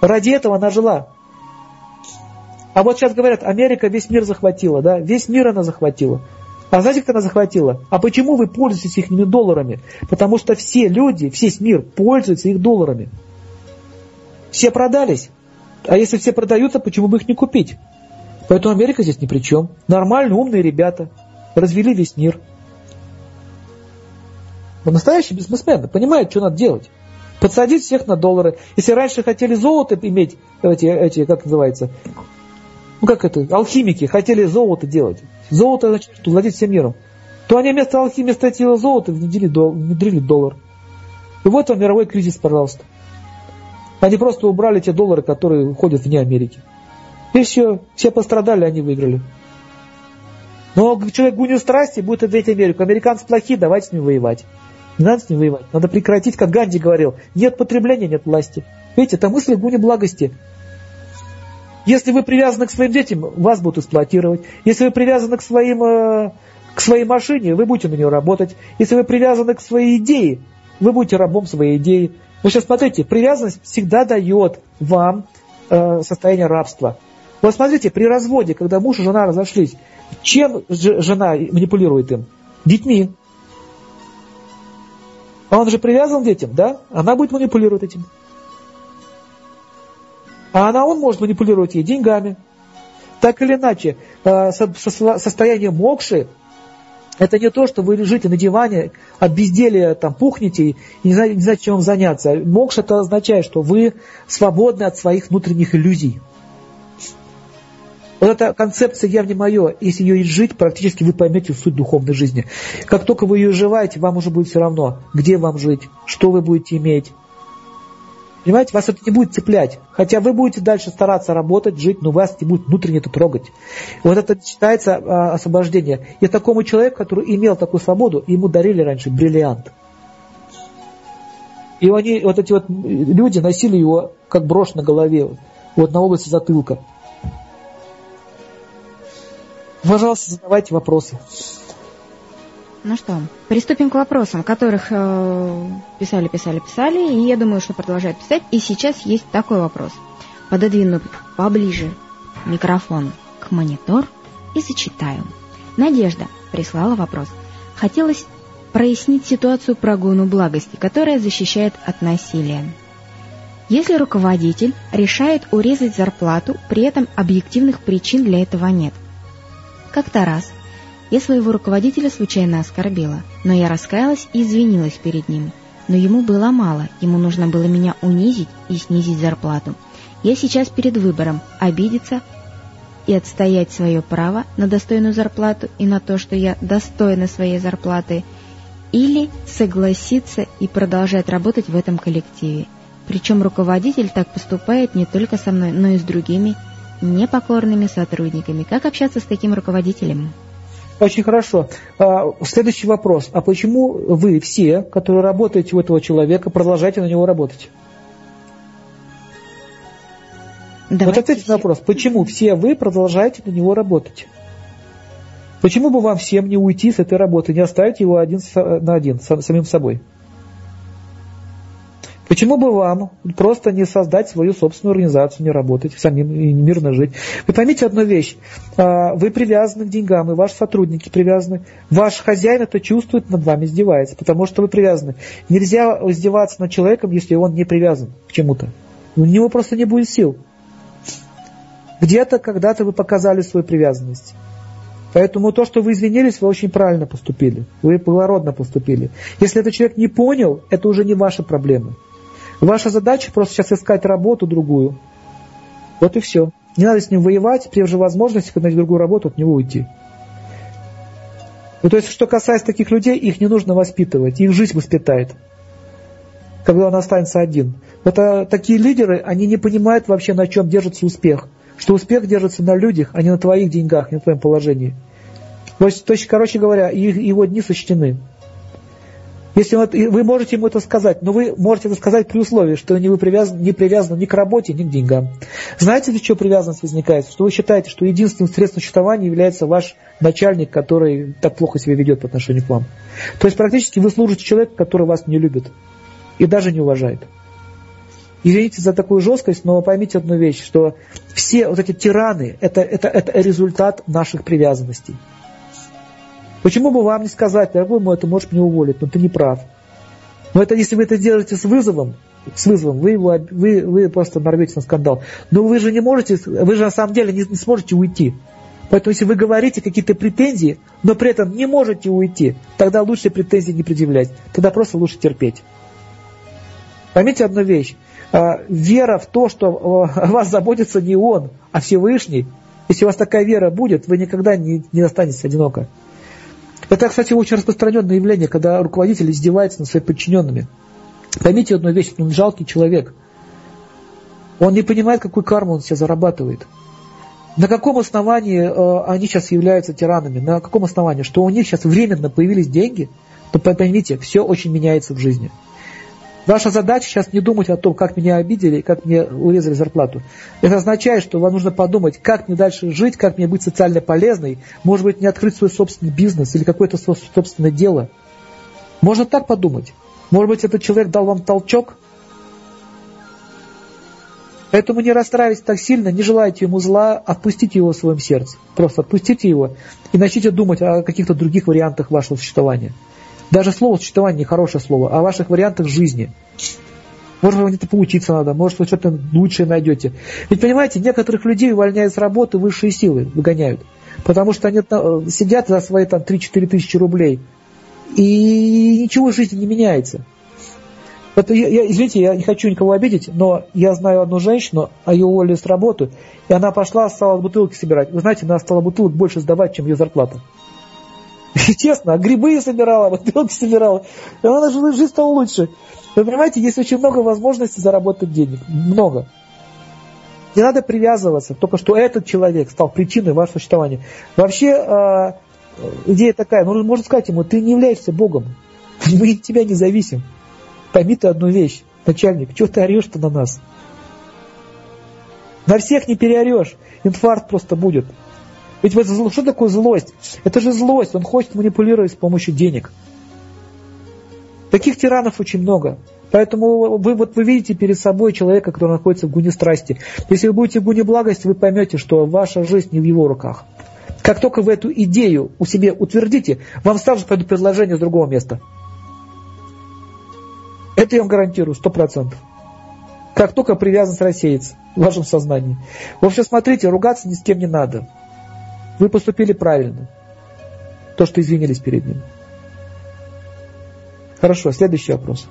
Ради этого она жила. А вот сейчас говорят, Америка весь мир захватила, да, весь мир она захватила. А знаете, как она захватила? А почему вы пользуетесь их долларами? Потому что все люди, весь мир пользуются их долларами. Все продались. А если все продаются, почему бы их не купить? Поэтому Америка здесь ни при чем. Нормально, умные ребята. Развели весь мир. Но настоящие бизнесмены понимают, что надо делать. Подсадить всех на доллары. Если раньше хотели золото иметь, эти, эти как называется, ну как это, алхимики хотели золото делать. Золото, значит, владеть всем миром. То они вместо алхимии статила золото внедрили, дол, внедрили доллар. И вот вам мировой кризис, пожалуйста. Они просто убрали те доллары, которые ходят вне Америки. И все, все пострадали, они выиграли. Но человек гуню страсти будет ответить Америку. Американцы плохие, давайте с ними воевать. Не надо с ним воевать. Надо прекратить, как Ганди говорил, нет потребления, нет власти. Видите, это мысль гуни благости. Если вы привязаны к своим детям, вас будут эксплуатировать. Если вы привязаны к, своим, э, к своей машине, вы будете на нее работать. Если вы привязаны к своей идее, вы будете рабом своей идеи. Вы сейчас смотрите, привязанность всегда дает вам э, состояние рабства. Вот смотрите, при разводе, когда муж и жена разошлись, чем жена манипулирует им? Детьми. А он же привязан к детям, да? Она будет манипулировать этим. А она, он может манипулировать ей деньгами. Так или иначе, э, состояние мокши – это не то, что вы лежите на диване, от безделия там пухнете и не знаете, не знаете, чем вам заняться. Мокш – это означает, что вы свободны от своих внутренних иллюзий. Вот эта концепция «я не мое», если ее жить, практически вы поймете суть духовной жизни. Как только вы ее живаете, вам уже будет все равно, где вам жить, что вы будете иметь. Понимаете, вас это не будет цеплять. Хотя вы будете дальше стараться работать, жить, но вас не будет внутренне это трогать. Вот это считается а, освобождение. И такому человеку, который имел такую свободу, ему дарили раньше бриллиант. И они, вот эти вот люди носили его как брошь на голове, вот на области затылка. Пожалуйста, задавайте вопросы. Ну что, приступим к вопросам, которых э, писали, писали, писали, и я думаю, что продолжают писать. И сейчас есть такой вопрос. Пододвину поближе микрофон к монитор и зачитаю. Надежда прислала вопрос. Хотелось прояснить ситуацию про гуну благости, которая защищает от насилия. Если руководитель решает урезать зарплату, при этом объективных причин для этого нет – как-то раз я своего руководителя случайно оскорбила, но я раскаялась и извинилась перед ним. Но ему было мало, ему нужно было меня унизить и снизить зарплату. Я сейчас перед выбором – обидеться и отстоять свое право на достойную зарплату и на то, что я достойна своей зарплаты, или согласиться и продолжать работать в этом коллективе. Причем руководитель так поступает не только со мной, но и с другими непокорными сотрудниками. Как общаться с таким руководителем? Очень хорошо. А, следующий вопрос. А почему вы все, которые работаете у этого человека, продолжаете на него работать? Давайте вот ответьте на вопрос. Почему все вы продолжаете на него работать? Почему бы вам всем не уйти с этой работы, не оставить его один на один, самим собой? Почему бы вам просто не создать свою собственную организацию, не работать самим и мирно жить? Вы поймите одну вещь. А, вы привязаны к деньгам, и ваши сотрудники привязаны. Ваш хозяин это чувствует, над вами издевается, потому что вы привязаны. Нельзя издеваться над человеком, если он не привязан к чему-то. У него просто не будет сил. Где-то, когда-то вы показали свою привязанность. Поэтому то, что вы извинились, вы очень правильно поступили. Вы благородно поступили. Если этот человек не понял, это уже не ваши проблемы. Ваша задача просто сейчас искать работу другую. Вот и все. Не надо с ним воевать, при же возможности, когда найти другую работу, от него уйти. Ну, то есть, что касается таких людей, их не нужно воспитывать, их жизнь воспитает, когда он останется один. Вот а, такие лидеры, они не понимают вообще, на чем держится успех. Что успех держится на людях, а не на твоих деньгах, не на твоем положении. То есть, то есть короче говоря, его дни сочтены. Если он, вы можете ему это сказать, но вы можете это сказать при условии, что не вы привязаны, не привязаны ни к работе, ни к деньгам. Знаете, для чего привязанность возникает? Что вы считаете, что единственным средством существования является ваш начальник, который так плохо себя ведет по отношению к вам. То есть практически вы служите человеку, который вас не любит и даже не уважает. Извините за такую жесткость, но поймите одну вещь, что все вот эти тираны это, это, это результат наших привязанностей. Почему бы вам не сказать, дорогой мой, ты можешь меня уволить, но ты не прав. Но это если вы это делаете с вызовом, с вызовом, вы, его, вы, вы просто нарвете на скандал. Но вы же не можете, вы же на самом деле не, не сможете уйти. Поэтому если вы говорите какие-то претензии, но при этом не можете уйти, тогда лучше претензии не предъявлять. Тогда просто лучше терпеть. Поймите одну вещь. А, вера в то, что о вас заботится не он, а Всевышний, если у вас такая вера будет, вы никогда не, не останетесь одиноко. Это, кстати, очень распространенное явление, когда руководитель издевается над своими подчиненными. Поймите одну вещь, он жалкий человек. Он не понимает, какую карму он себе зарабатывает. На каком основании э, они сейчас являются тиранами? На каком основании? Что у них сейчас временно появились деньги? Но поймите, все очень меняется в жизни. Ваша задача сейчас не думать о том, как меня обидели, как мне урезали зарплату. Это означает, что вам нужно подумать, как мне дальше жить, как мне быть социально полезной, может быть, не открыть свой собственный бизнес или какое-то собственное дело. Можно так подумать. Может быть, этот человек дал вам толчок, Поэтому не расстраивайтесь так сильно, не желайте ему зла, отпустите его в своем сердце. Просто отпустите его и начните думать о каких-то других вариантах вашего существования. Даже слово существование не хорошее слово, а о ваших вариантах жизни. Может, вам где-то поучиться надо, может, вы что-то лучшее найдете. Ведь, понимаете, некоторых людей увольняют с работы высшие силы, выгоняют. Потому что они э, сидят за свои там 3-4 тысячи рублей. И ничего в жизни не меняется. Вот я, я, извините, я не хочу никого обидеть, но я знаю одну женщину, а ее уволили с работы, и она пошла, стала бутылки собирать. Вы знаете, она стала бутылок больше сдавать, чем ее зарплата. Честно, а грибы собирала, бутылки собирала. И она жила, жизнь стала лучше. Вы понимаете, есть очень много возможностей заработать денег. Много. Не надо привязываться, только что этот человек стал причиной вашего существования. Вообще, э, идея такая, ну, можно сказать ему, ты не являешься Богом. Мы от тебя не зависим. Пойми ты одну вещь, начальник, что ты орешь-то на нас? На всех не переорешь, инфаркт просто будет. Ведь вот что такое злость? Это же злость, он хочет манипулировать с помощью денег. Таких тиранов очень много. Поэтому вы, вот вы видите перед собой человека, который находится в гуне страсти. Если вы будете в гуне благости, вы поймете, что ваша жизнь не в его руках. Как только вы эту идею у себе утвердите, вам сразу же пойдут предложения с другого места. Это я вам гарантирую, сто процентов. Как только привязанность рассеется в вашем сознании. В общем, смотрите, ругаться ни с кем не надо. Вы поступили правильно. То, что извинились перед ним. Хорошо, следующий вопрос.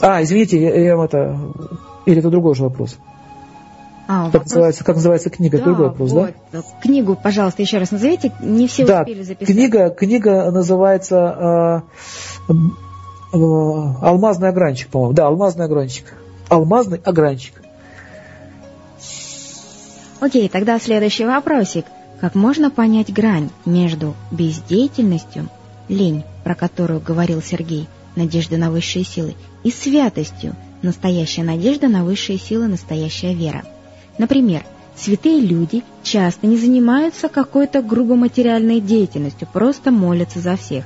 А, извините, я, я это... Или это другой же вопрос. А, как, вопрос... называется, как называется книга? Да, Другой вопрос, вот. да? Книгу, пожалуйста, еще раз назовите. Не все да, успели записать. Книга, книга называется э, Э, алмазный огранчик, по-моему. Да, алмазный огранчик. Алмазный огранчик. Окей, тогда следующий вопросик. Как можно понять грань между бездеятельностью, лень, про которую говорил Сергей, надежда на высшие силы, и святостью, настоящая надежда на высшие силы, настоящая вера? Например, святые люди часто не занимаются какой-то грубо материальной деятельностью, просто молятся за всех.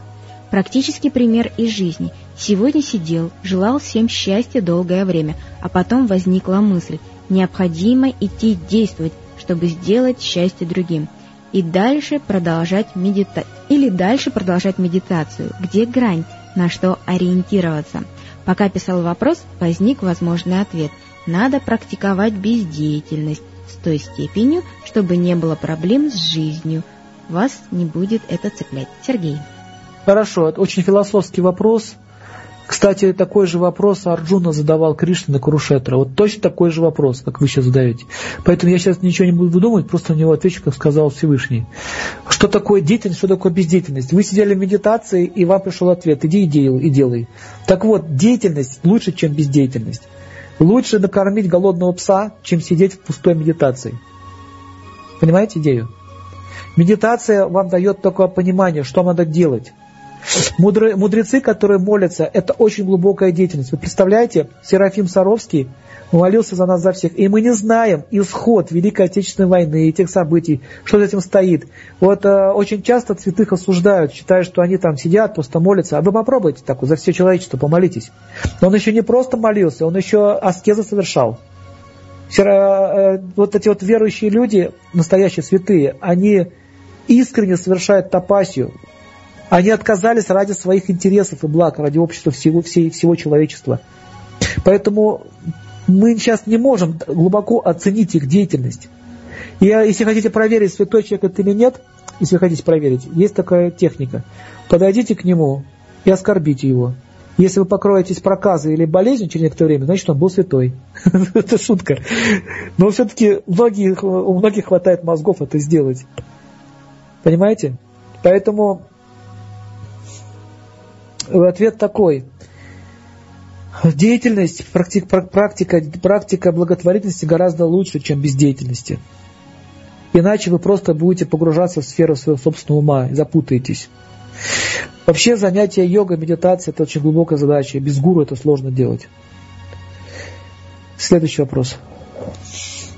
Практический пример из жизни. Сегодня сидел, желал всем счастья долгое время, а потом возникла мысль, необходимо идти действовать, чтобы сделать счастье другим. И дальше продолжать медитацию. Или дальше продолжать медитацию. Где грань? На что ориентироваться? Пока писал вопрос, возник возможный ответ. Надо практиковать бездеятельность с той степенью, чтобы не было проблем с жизнью. Вас не будет это цеплять. Сергей. Хорошо, это очень философский вопрос. Кстати, такой же вопрос Арджуна задавал Кришна на Курушетра. Вот точно такой же вопрос, как вы сейчас задаете. Поэтому я сейчас ничего не буду выдумывать, просто на него отвечу, как сказал Всевышний. Что такое деятельность, что такое бездеятельность? Вы сидели в медитации, и вам пришел ответ, иди и делай. И делай. Так вот, деятельность лучше, чем бездеятельность. Лучше накормить голодного пса, чем сидеть в пустой медитации. Понимаете идею? Медитация вам дает только понимание, что надо делать. Мудры, мудрецы, которые молятся, это очень глубокая деятельность. Вы представляете, Серафим Саровский молился за нас, за всех. И мы не знаем исход Великой Отечественной войны и тех событий, что за этим стоит. Вот э, очень часто святых осуждают, считают, что они там сидят, просто молятся. А вы попробуйте так, за все человечество помолитесь. Но он еще не просто молился, он еще аскезы совершал. Э, вот эти вот верующие люди, настоящие святые, они искренне совершают тапасию, они отказались ради своих интересов и благ, ради общества всего, всей, всего человечества. Поэтому мы сейчас не можем глубоко оценить их деятельность. И если хотите проверить, святой человек это или нет, если хотите проверить, есть такая техника. Подойдите к нему и оскорбите его. Если вы покроетесь проказой или болезнью через некоторое время, значит, он был святой. это шутка. Но все-таки у многих хватает мозгов это сделать. Понимаете? Поэтому ответ такой. Деятельность, практика, практика, практика благотворительности гораздо лучше, чем бездеятельности. Иначе вы просто будете погружаться в сферу своего собственного ума и запутаетесь. Вообще занятие йогой, медитацией – это очень глубокая задача. Без гуру это сложно делать. Следующий вопрос.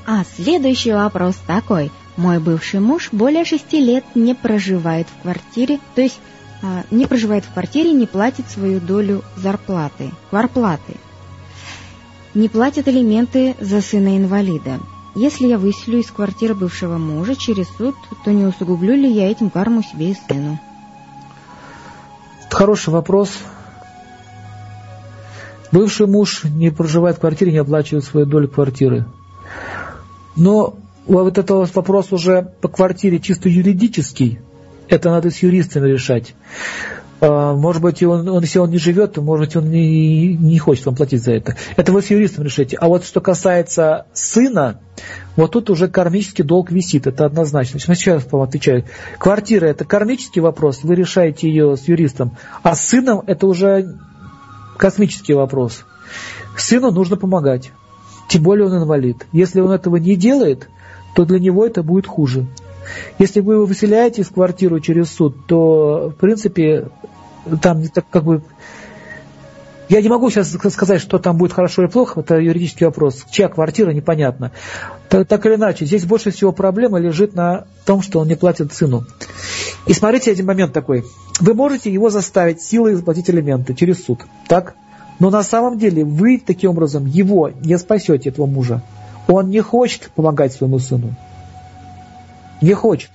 А следующий вопрос такой. Мой бывший муж более шести лет не проживает в квартире, то есть не проживает в квартире, не платит свою долю зарплаты, кварплаты. Не платит алименты за сына инвалида. Если я выселю из квартиры бывшего мужа через суд, то не усугублю ли я этим карму себе и сыну? Хороший вопрос. Бывший муж не проживает в квартире, не оплачивает свою долю квартиры. Но вот это вопрос уже по квартире чисто юридический. Это надо с юристами решать. А, может быть, он, он, если он не живет, то, может быть, он не, не хочет вам платить за это. Это вы с юристом решите. А вот что касается сына, вот тут уже кармический долг висит, это однозначно. Сейчас вам отвечаю. Квартира – это кармический вопрос, вы решаете ее с юристом. А с сыном это уже космический вопрос. Сыну нужно помогать. Тем более он инвалид. Если он этого не делает, то для него это будет хуже. Если вы его выселяете из квартиры через суд, то, в принципе, там так как бы... Я не могу сейчас сказать, что там будет хорошо или плохо, это юридический вопрос. Чья квартира, непонятно. Так, так или иначе, здесь больше всего проблема лежит на том, что он не платит сыну. И смотрите один момент такой. Вы можете его заставить силой заплатить элементы через суд, так? Но на самом деле вы таким образом его не спасете, этого мужа. Он не хочет помогать своему сыну. Не хочет.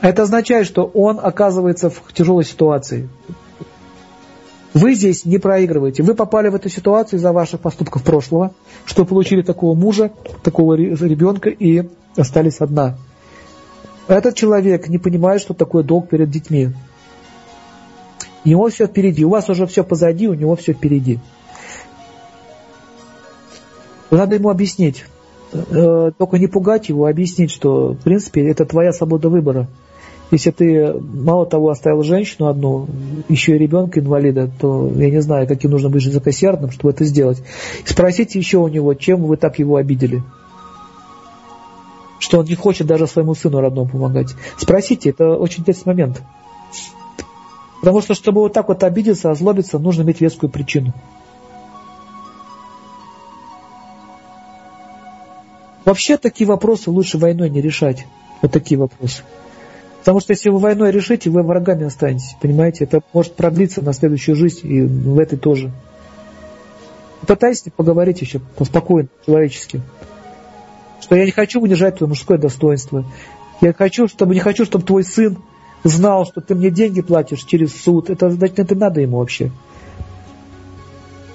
Это означает, что он оказывается в тяжелой ситуации. Вы здесь не проигрываете. Вы попали в эту ситуацию из-за ваших поступков прошлого, что получили такого мужа, такого ребенка и остались одна. Этот человек не понимает, что такое долг перед детьми. У него все впереди. У вас уже все позади, у него все впереди. Надо ему объяснить. Э, только не пугать его, а объяснить, что, в принципе, это твоя свобода выбора. Если ты мало того оставил женщину одну, еще и ребенка инвалида, то я не знаю, каким нужно быть жестокосердным, чтобы это сделать. Спросите еще у него, чем вы так его обидели. Что он не хочет даже своему сыну родному помогать. Спросите, это очень интересный момент. Потому что, чтобы вот так вот обидеться, озлобиться, нужно иметь вескую причину. Вообще такие вопросы лучше войной не решать. Вот такие вопросы. Потому что если вы войной решите, вы врагами останетесь. Понимаете? Это может продлиться на следующую жизнь и в этой тоже. Попытайтесь поговорить еще поспокойно, человечески. Что я не хочу унижать твое мужское достоинство. Я хочу, чтобы не хочу, чтобы твой сын знал, что ты мне деньги платишь через суд. Это значит, это надо ему вообще.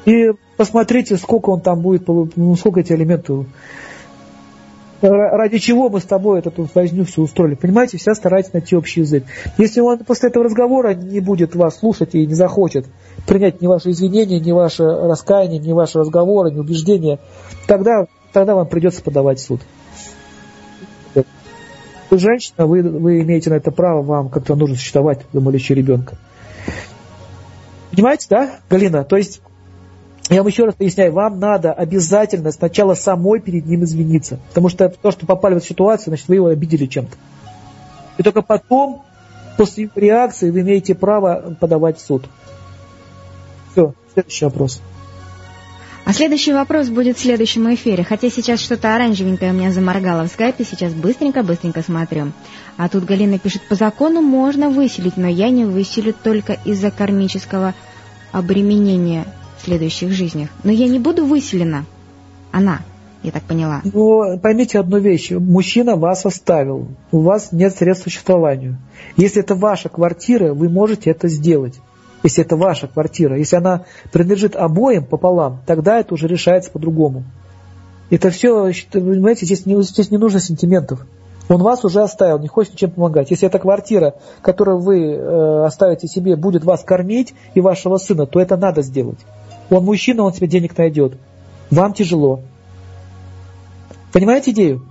И посмотрите, сколько он там будет, ну, сколько эти элементы ради чего мы с тобой эту возню все устроили. Понимаете, вся старайтесь найти общий язык. Если он после этого разговора не будет вас слушать и не захочет принять ни ваши извинения, ни ваше раскаяние, ни ваши разговоры, ни убеждения, тогда, тогда вам придется подавать в суд. Вы женщина, вы, вы имеете на это право, вам как-то нужно существовать для молечи ребенка. Понимаете, да, Галина? То есть я вам еще раз поясняю, вам надо обязательно сначала самой перед ним извиниться. Потому что то, что попали в эту ситуацию, значит, вы его обидели чем-то. И только потом, после его реакции, вы имеете право подавать в суд. Все, следующий вопрос. А следующий вопрос будет в следующем эфире. Хотя сейчас что-то оранжевенькое у меня заморгало в скайпе, сейчас быстренько-быстренько смотрю. А тут Галина пишет, по закону можно выселить, но я не выселю только из-за кармического обременения следующих жизнях. Но я не буду выселена. Она, я так поняла. Ну, поймите одну вещь. Мужчина вас оставил. У вас нет средств к существованию. Если это ваша квартира, вы можете это сделать. Если это ваша квартира. Если она принадлежит обоим пополам, тогда это уже решается по-другому. Это все, понимаете, здесь не, здесь не нужно сентиментов. Он вас уже оставил, не хочет ничем помогать. Если эта квартира, которую вы э, оставите себе, будет вас кормить и вашего сына, то это надо сделать. Он мужчина, он тебе денег найдет. Вам тяжело. Понимаете идею?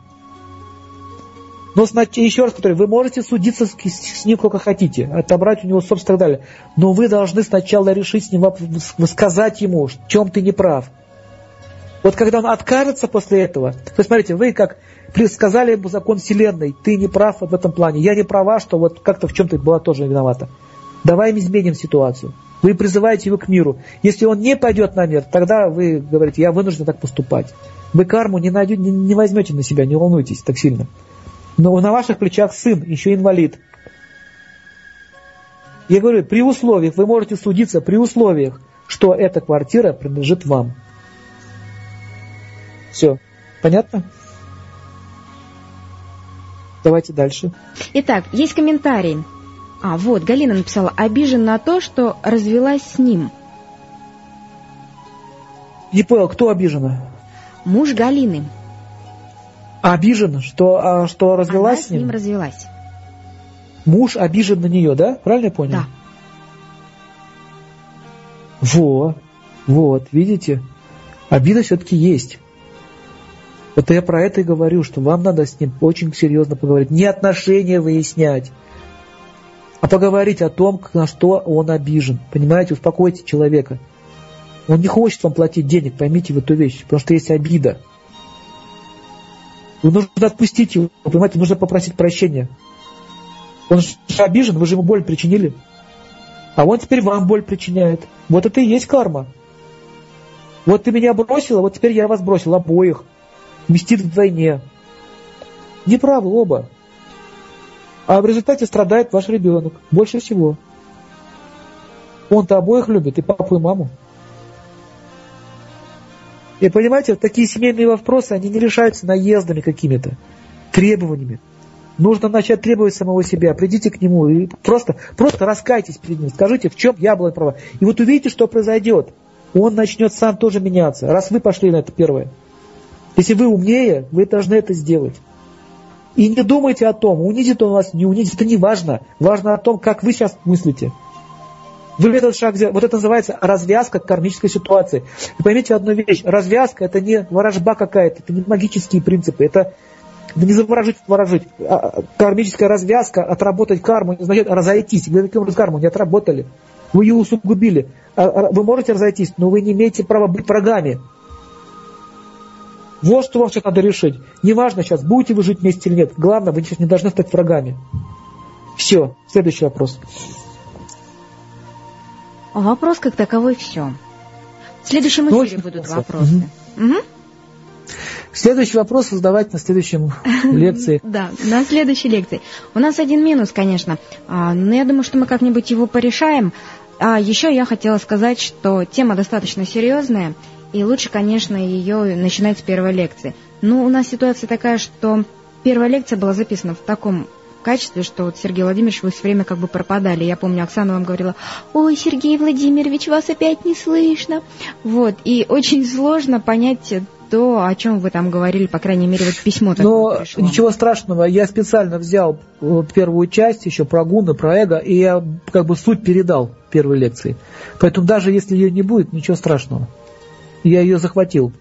Но еще раз повторю, вы можете судиться с, ним сколько хотите, отобрать у него собственно и так далее. Но вы должны сначала решить с ним, сказать ему, в чем ты не прав. Вот когда он откажется после этого, вы смотрите, вы как сказали ему закон Вселенной, ты не прав в этом плане, я не права, что вот как-то в чем-то была тоже виновата. Давай изменим ситуацию. Вы призываете его к миру. Если он не пойдет на мир, тогда вы говорите, я вынужден так поступать. Вы карму не, найдете, не, не возьмете на себя, не волнуйтесь так сильно. Но на ваших плечах сын, еще инвалид. Я говорю, при условиях, вы можете судиться при условиях, что эта квартира принадлежит вам. Все. Понятно? Давайте дальше. Итак, есть комментарий. А, вот, Галина написала, обижен на то, что развелась с ним. Не понял, кто обижена? Муж Галины. Обижен, что, а, что развелась Она с ним? с ним развелась. Муж обижен на нее, да? Правильно я понял? Да. Во, вот, видите? Обида все-таки есть. Вот я про это и говорю, что вам надо с ним очень серьезно поговорить. Не отношения выяснять, а поговорить о том, на что он обижен. Понимаете, успокойте человека. Он не хочет вам платить денег, поймите в эту вещь, потому что есть обида. Вы нужно отпустить его, понимаете, нужно попросить прощения. Он же обижен, вы же ему боль причинили. А он теперь вам боль причиняет. Вот это и есть карма. Вот ты меня бросила, вот теперь я вас бросил, обоих. Мстит вдвойне. Неправы оба. А в результате страдает ваш ребенок. Больше всего. Он-то обоих любит, и папу, и маму. И понимаете, такие семейные вопросы, они не решаются наездами какими-то, требованиями. Нужно начать требовать самого себя. Придите к нему и просто, просто раскайтесь перед ним. Скажите, в чем я была права. И вот увидите, что произойдет. Он начнет сам тоже меняться, раз вы пошли на это первое. Если вы умнее, вы должны это сделать. И не думайте о том, унизит он вас, не унизит, это не важно. Важно о том, как вы сейчас мыслите. Вы этот шаг сделали. Вот это называется развязка кармической ситуации. И поймите одну вещь. Развязка это не ворожба какая-то, это не магические принципы, это да не заворожить, ворожить. А, а, кармическая развязка, отработать карму, значит разойтись. Вы таким образом карму не отработали. Вы ее усугубили. А, вы можете разойтись, но вы не имеете права быть врагами. Вот что вам сейчас надо решить. Неважно сейчас, будете вы жить вместе или нет. Главное, вы сейчас не должны стать врагами. Все. Следующий вопрос. Вопрос как таковой все. В следующем Ну, эфире очень будут вопросы. Мгм. Следующий вопрос задавать на следующем лекции. Да, на следующей лекции. У нас один минус, конечно, а, но я думаю, что мы как-нибудь его порешаем. А еще я хотела сказать, что тема достаточно серьезная, и лучше, конечно, ее начинать с первой лекции. Но у нас ситуация такая, что первая лекция была записана в таком качестве, что вот Сергей Владимирович, вы все время как бы пропадали. Я помню, Оксана вам говорила, ой, Сергей Владимирович, вас опять не слышно. Вот, и очень сложно понять то, о чем вы там говорили, по крайней мере, вот письмо такое Но пришло. ничего страшного, я специально взял вот первую часть, еще про гуны, про эго, и я как бы суть передал первой лекции. Поэтому даже если ее не будет, ничего страшного. Я ее захватил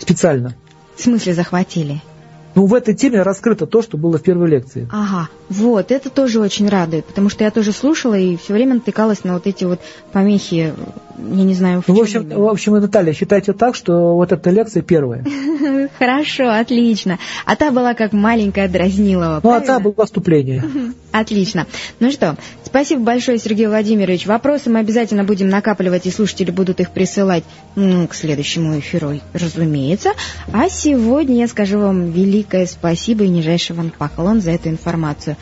специально. В смысле захватили? Ну, в этой теме раскрыто то, что было в первой лекции. Ага, вот, это тоже очень радует, потому что я тоже слушала и все время натыкалась на вот эти вот помехи, я не знаю, в Ну, в общем, именно. в общем, Наталья, считайте так, что вот эта лекция первая. Хорошо, отлично. А та была как маленькая дразнилова, Ну, а та было вступление. Отлично. Ну что, спасибо большое, Сергей Владимирович. Вопросы мы обязательно будем накапливать, и слушатели будут их присылать ну, к следующему эфиру, разумеется. А сегодня я скажу вам великое спасибо и нижайший вам поклон за эту информацию.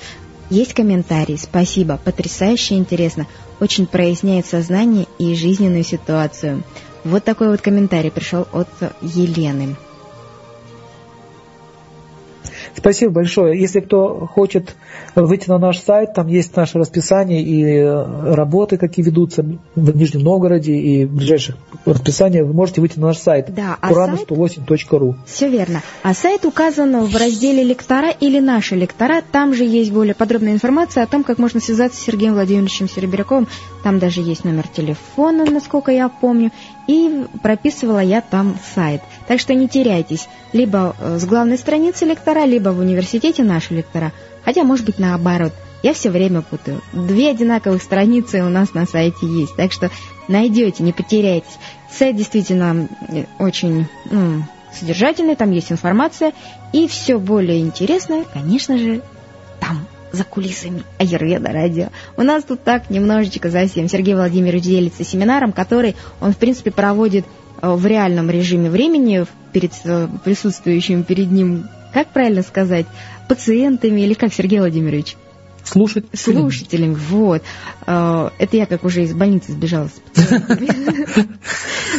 Есть комментарий. Спасибо. Потрясающе интересно. Очень проясняет сознание и жизненную ситуацию. Вот такой вот комментарий пришел от Елены. Спасибо большое. Если кто хочет выйти на наш сайт, там есть наше расписание и э, работы, какие ведутся в Нижнем Новгороде и в ближайших расписаниях, вы можете выйти на наш сайт Да, а сайт- kurana108.ru. Все верно. А сайт указан в разделе «Лектора» или «Наши лектора». Там же есть более подробная информация о том, как можно связаться с Сергеем Владимировичем Серебряковым. Там даже есть номер телефона, насколько я помню. И прописывала я там сайт. Так что не теряйтесь. Либо э, с главной страницы лектора, либо в университете «Наши лектора». Хотя, может быть, наоборот. Я все время путаю. Две одинаковых страницы у нас на сайте есть. Так что найдете, не потеряйтесь. Сайт действительно э, очень ну, содержательный, там есть информация, и все более интересное, конечно же, там, за кулисами Аюрведа радио. У нас тут так немножечко совсем. Сергей Владимирович делится семинаром, который он, в принципе, проводит в реальном режиме времени перед э, присутствующим перед ним, как правильно сказать, пациентами или как, Сергей Владимирович? Слушателями. Слушателями, вот. Э, это я как уже из больницы сбежала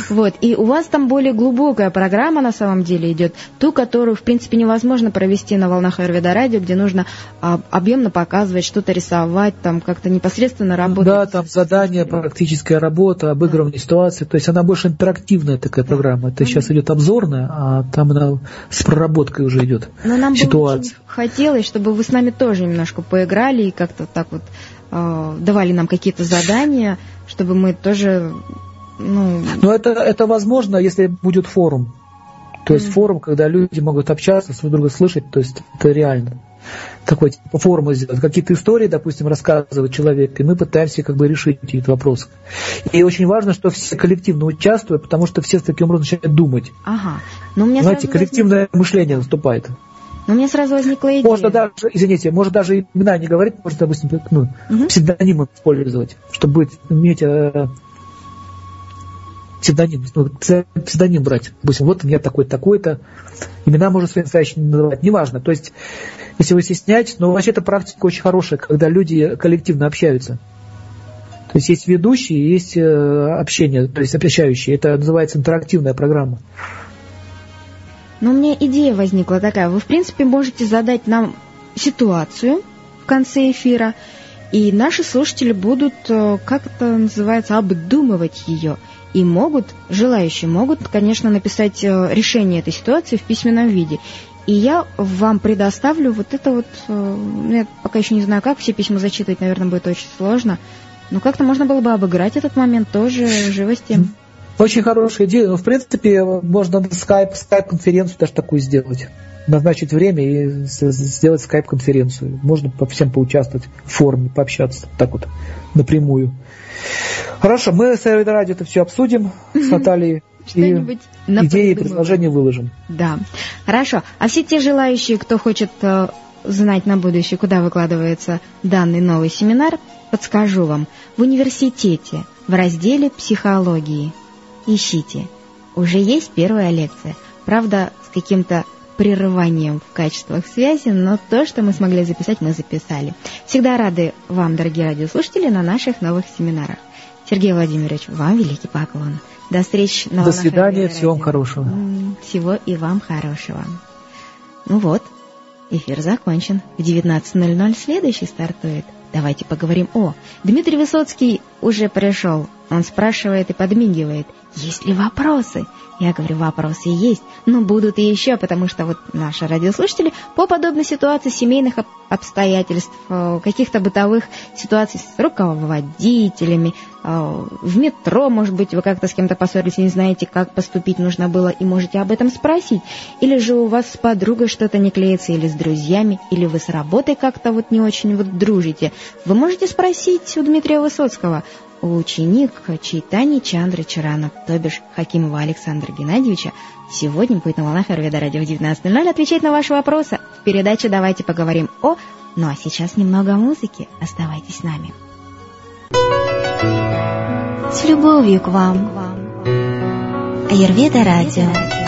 Вот. И у вас там более глубокая программа на самом деле идет, ту, которую, в принципе, невозможно провести на волнах Аюрведа радио, где нужно а, объемно показывать, что-то рисовать, там как-то непосредственно работать. Да, там задание, практическая работа, обыгрывание ситуации. То есть она больше интерактивная такая программа. Это сейчас идет обзорная, а там она с проработкой уже идет. Но нам бы очень хотелось, чтобы вы с нами тоже немножко поиграли и как-то так вот э, давали нам какие-то задания, чтобы мы тоже ну... Но это, это возможно, если будет форум. То есть mm. форум, когда люди могут общаться, друг друга слышать, то есть это реально. Такой типа форум сделать, какие-то истории, допустим, рассказывает человек, и мы пытаемся как бы решить этот вопрос. И очень важно, что все коллективно участвуют, потому что все с таким образом начинают думать. Ага. Но у меня Знаете, коллективное возник... мышление наступает. Но у меня сразу возникла идея. Можно даже, извините, можно даже имена не говорить, можно, допустим, ну, угу. псевдонимы использовать, чтобы иметь э, псевдоним, ну, псевдоним брать. Допустим, вот я такой-то, такой-то. Имена можно свои настоящие называть, неважно. То есть, если вы стесняетесь, но вообще эта практика очень хорошая, когда люди коллективно общаются. То есть есть ведущие, есть э, общение, то есть общающие. Это называется интерактивная программа. Но у меня идея возникла такая. Вы, в принципе, можете задать нам ситуацию в конце эфира, и наши слушатели будут, э, как это называется, обдумывать ее – и могут, желающие могут, конечно, написать э, решение этой ситуации в письменном виде. И я вам предоставлю вот это вот, э, ну, я пока еще не знаю как, все письма зачитывать, наверное, будет очень сложно, но как-то можно было бы обыграть этот момент тоже живости. Очень хорошая идея. В принципе, можно скайп, скайп-конференцию даже такую сделать. Назначить время и сделать скайп-конференцию. Можно по всем поучаствовать в форуме, пообщаться так вот напрямую. Хорошо, мы с Радио это все обсудим с Натальей. И идеи и предложения выложим. Да. Хорошо. А все те желающие, кто хочет э, знать на будущее, куда выкладывается данный новый семинар, подскажу вам. В университете, в разделе психологии. Ищите. Уже есть первая лекция. Правда, с каким-то прерыванием в качествах связи, но то, что мы смогли записать, мы записали. Всегда рады вам, дорогие радиослушатели, на наших новых семинарах. Сергей Владимирович, вам великий поклон. До встречи на До свидания, всего вам хорошего. Всего и вам хорошего. Ну вот, эфир закончен. В 19.00 следующий стартует. Давайте поговорим о... Дмитрий Высоцкий уже пришел. Он спрашивает и подмигивает. Есть ли вопросы? Я говорю, вопросы есть, но будут и еще, потому что вот наши радиослушатели по подобной ситуации семейных обстоятельств, э, каких-то бытовых ситуаций с руководителями, э, в метро, может быть, вы как-то с кем-то поссорились и не знаете, как поступить нужно было, и можете об этом спросить. Или же у вас с подругой что-то не клеится, или с друзьями, или вы с работой как-то вот не очень вот дружите. Вы можете спросить у Дмитрия Высоцкого, ученик Чайтани Чандры Чарана, то бишь Хакимова Александра Геннадьевича, сегодня будет на волнах Арведа Радио в 19.00 отвечать на ваши вопросы. В передаче «Давайте поговорим о...» Ну а сейчас немного музыки. Оставайтесь с нами. С любовью к вам. Аюрведа Радио.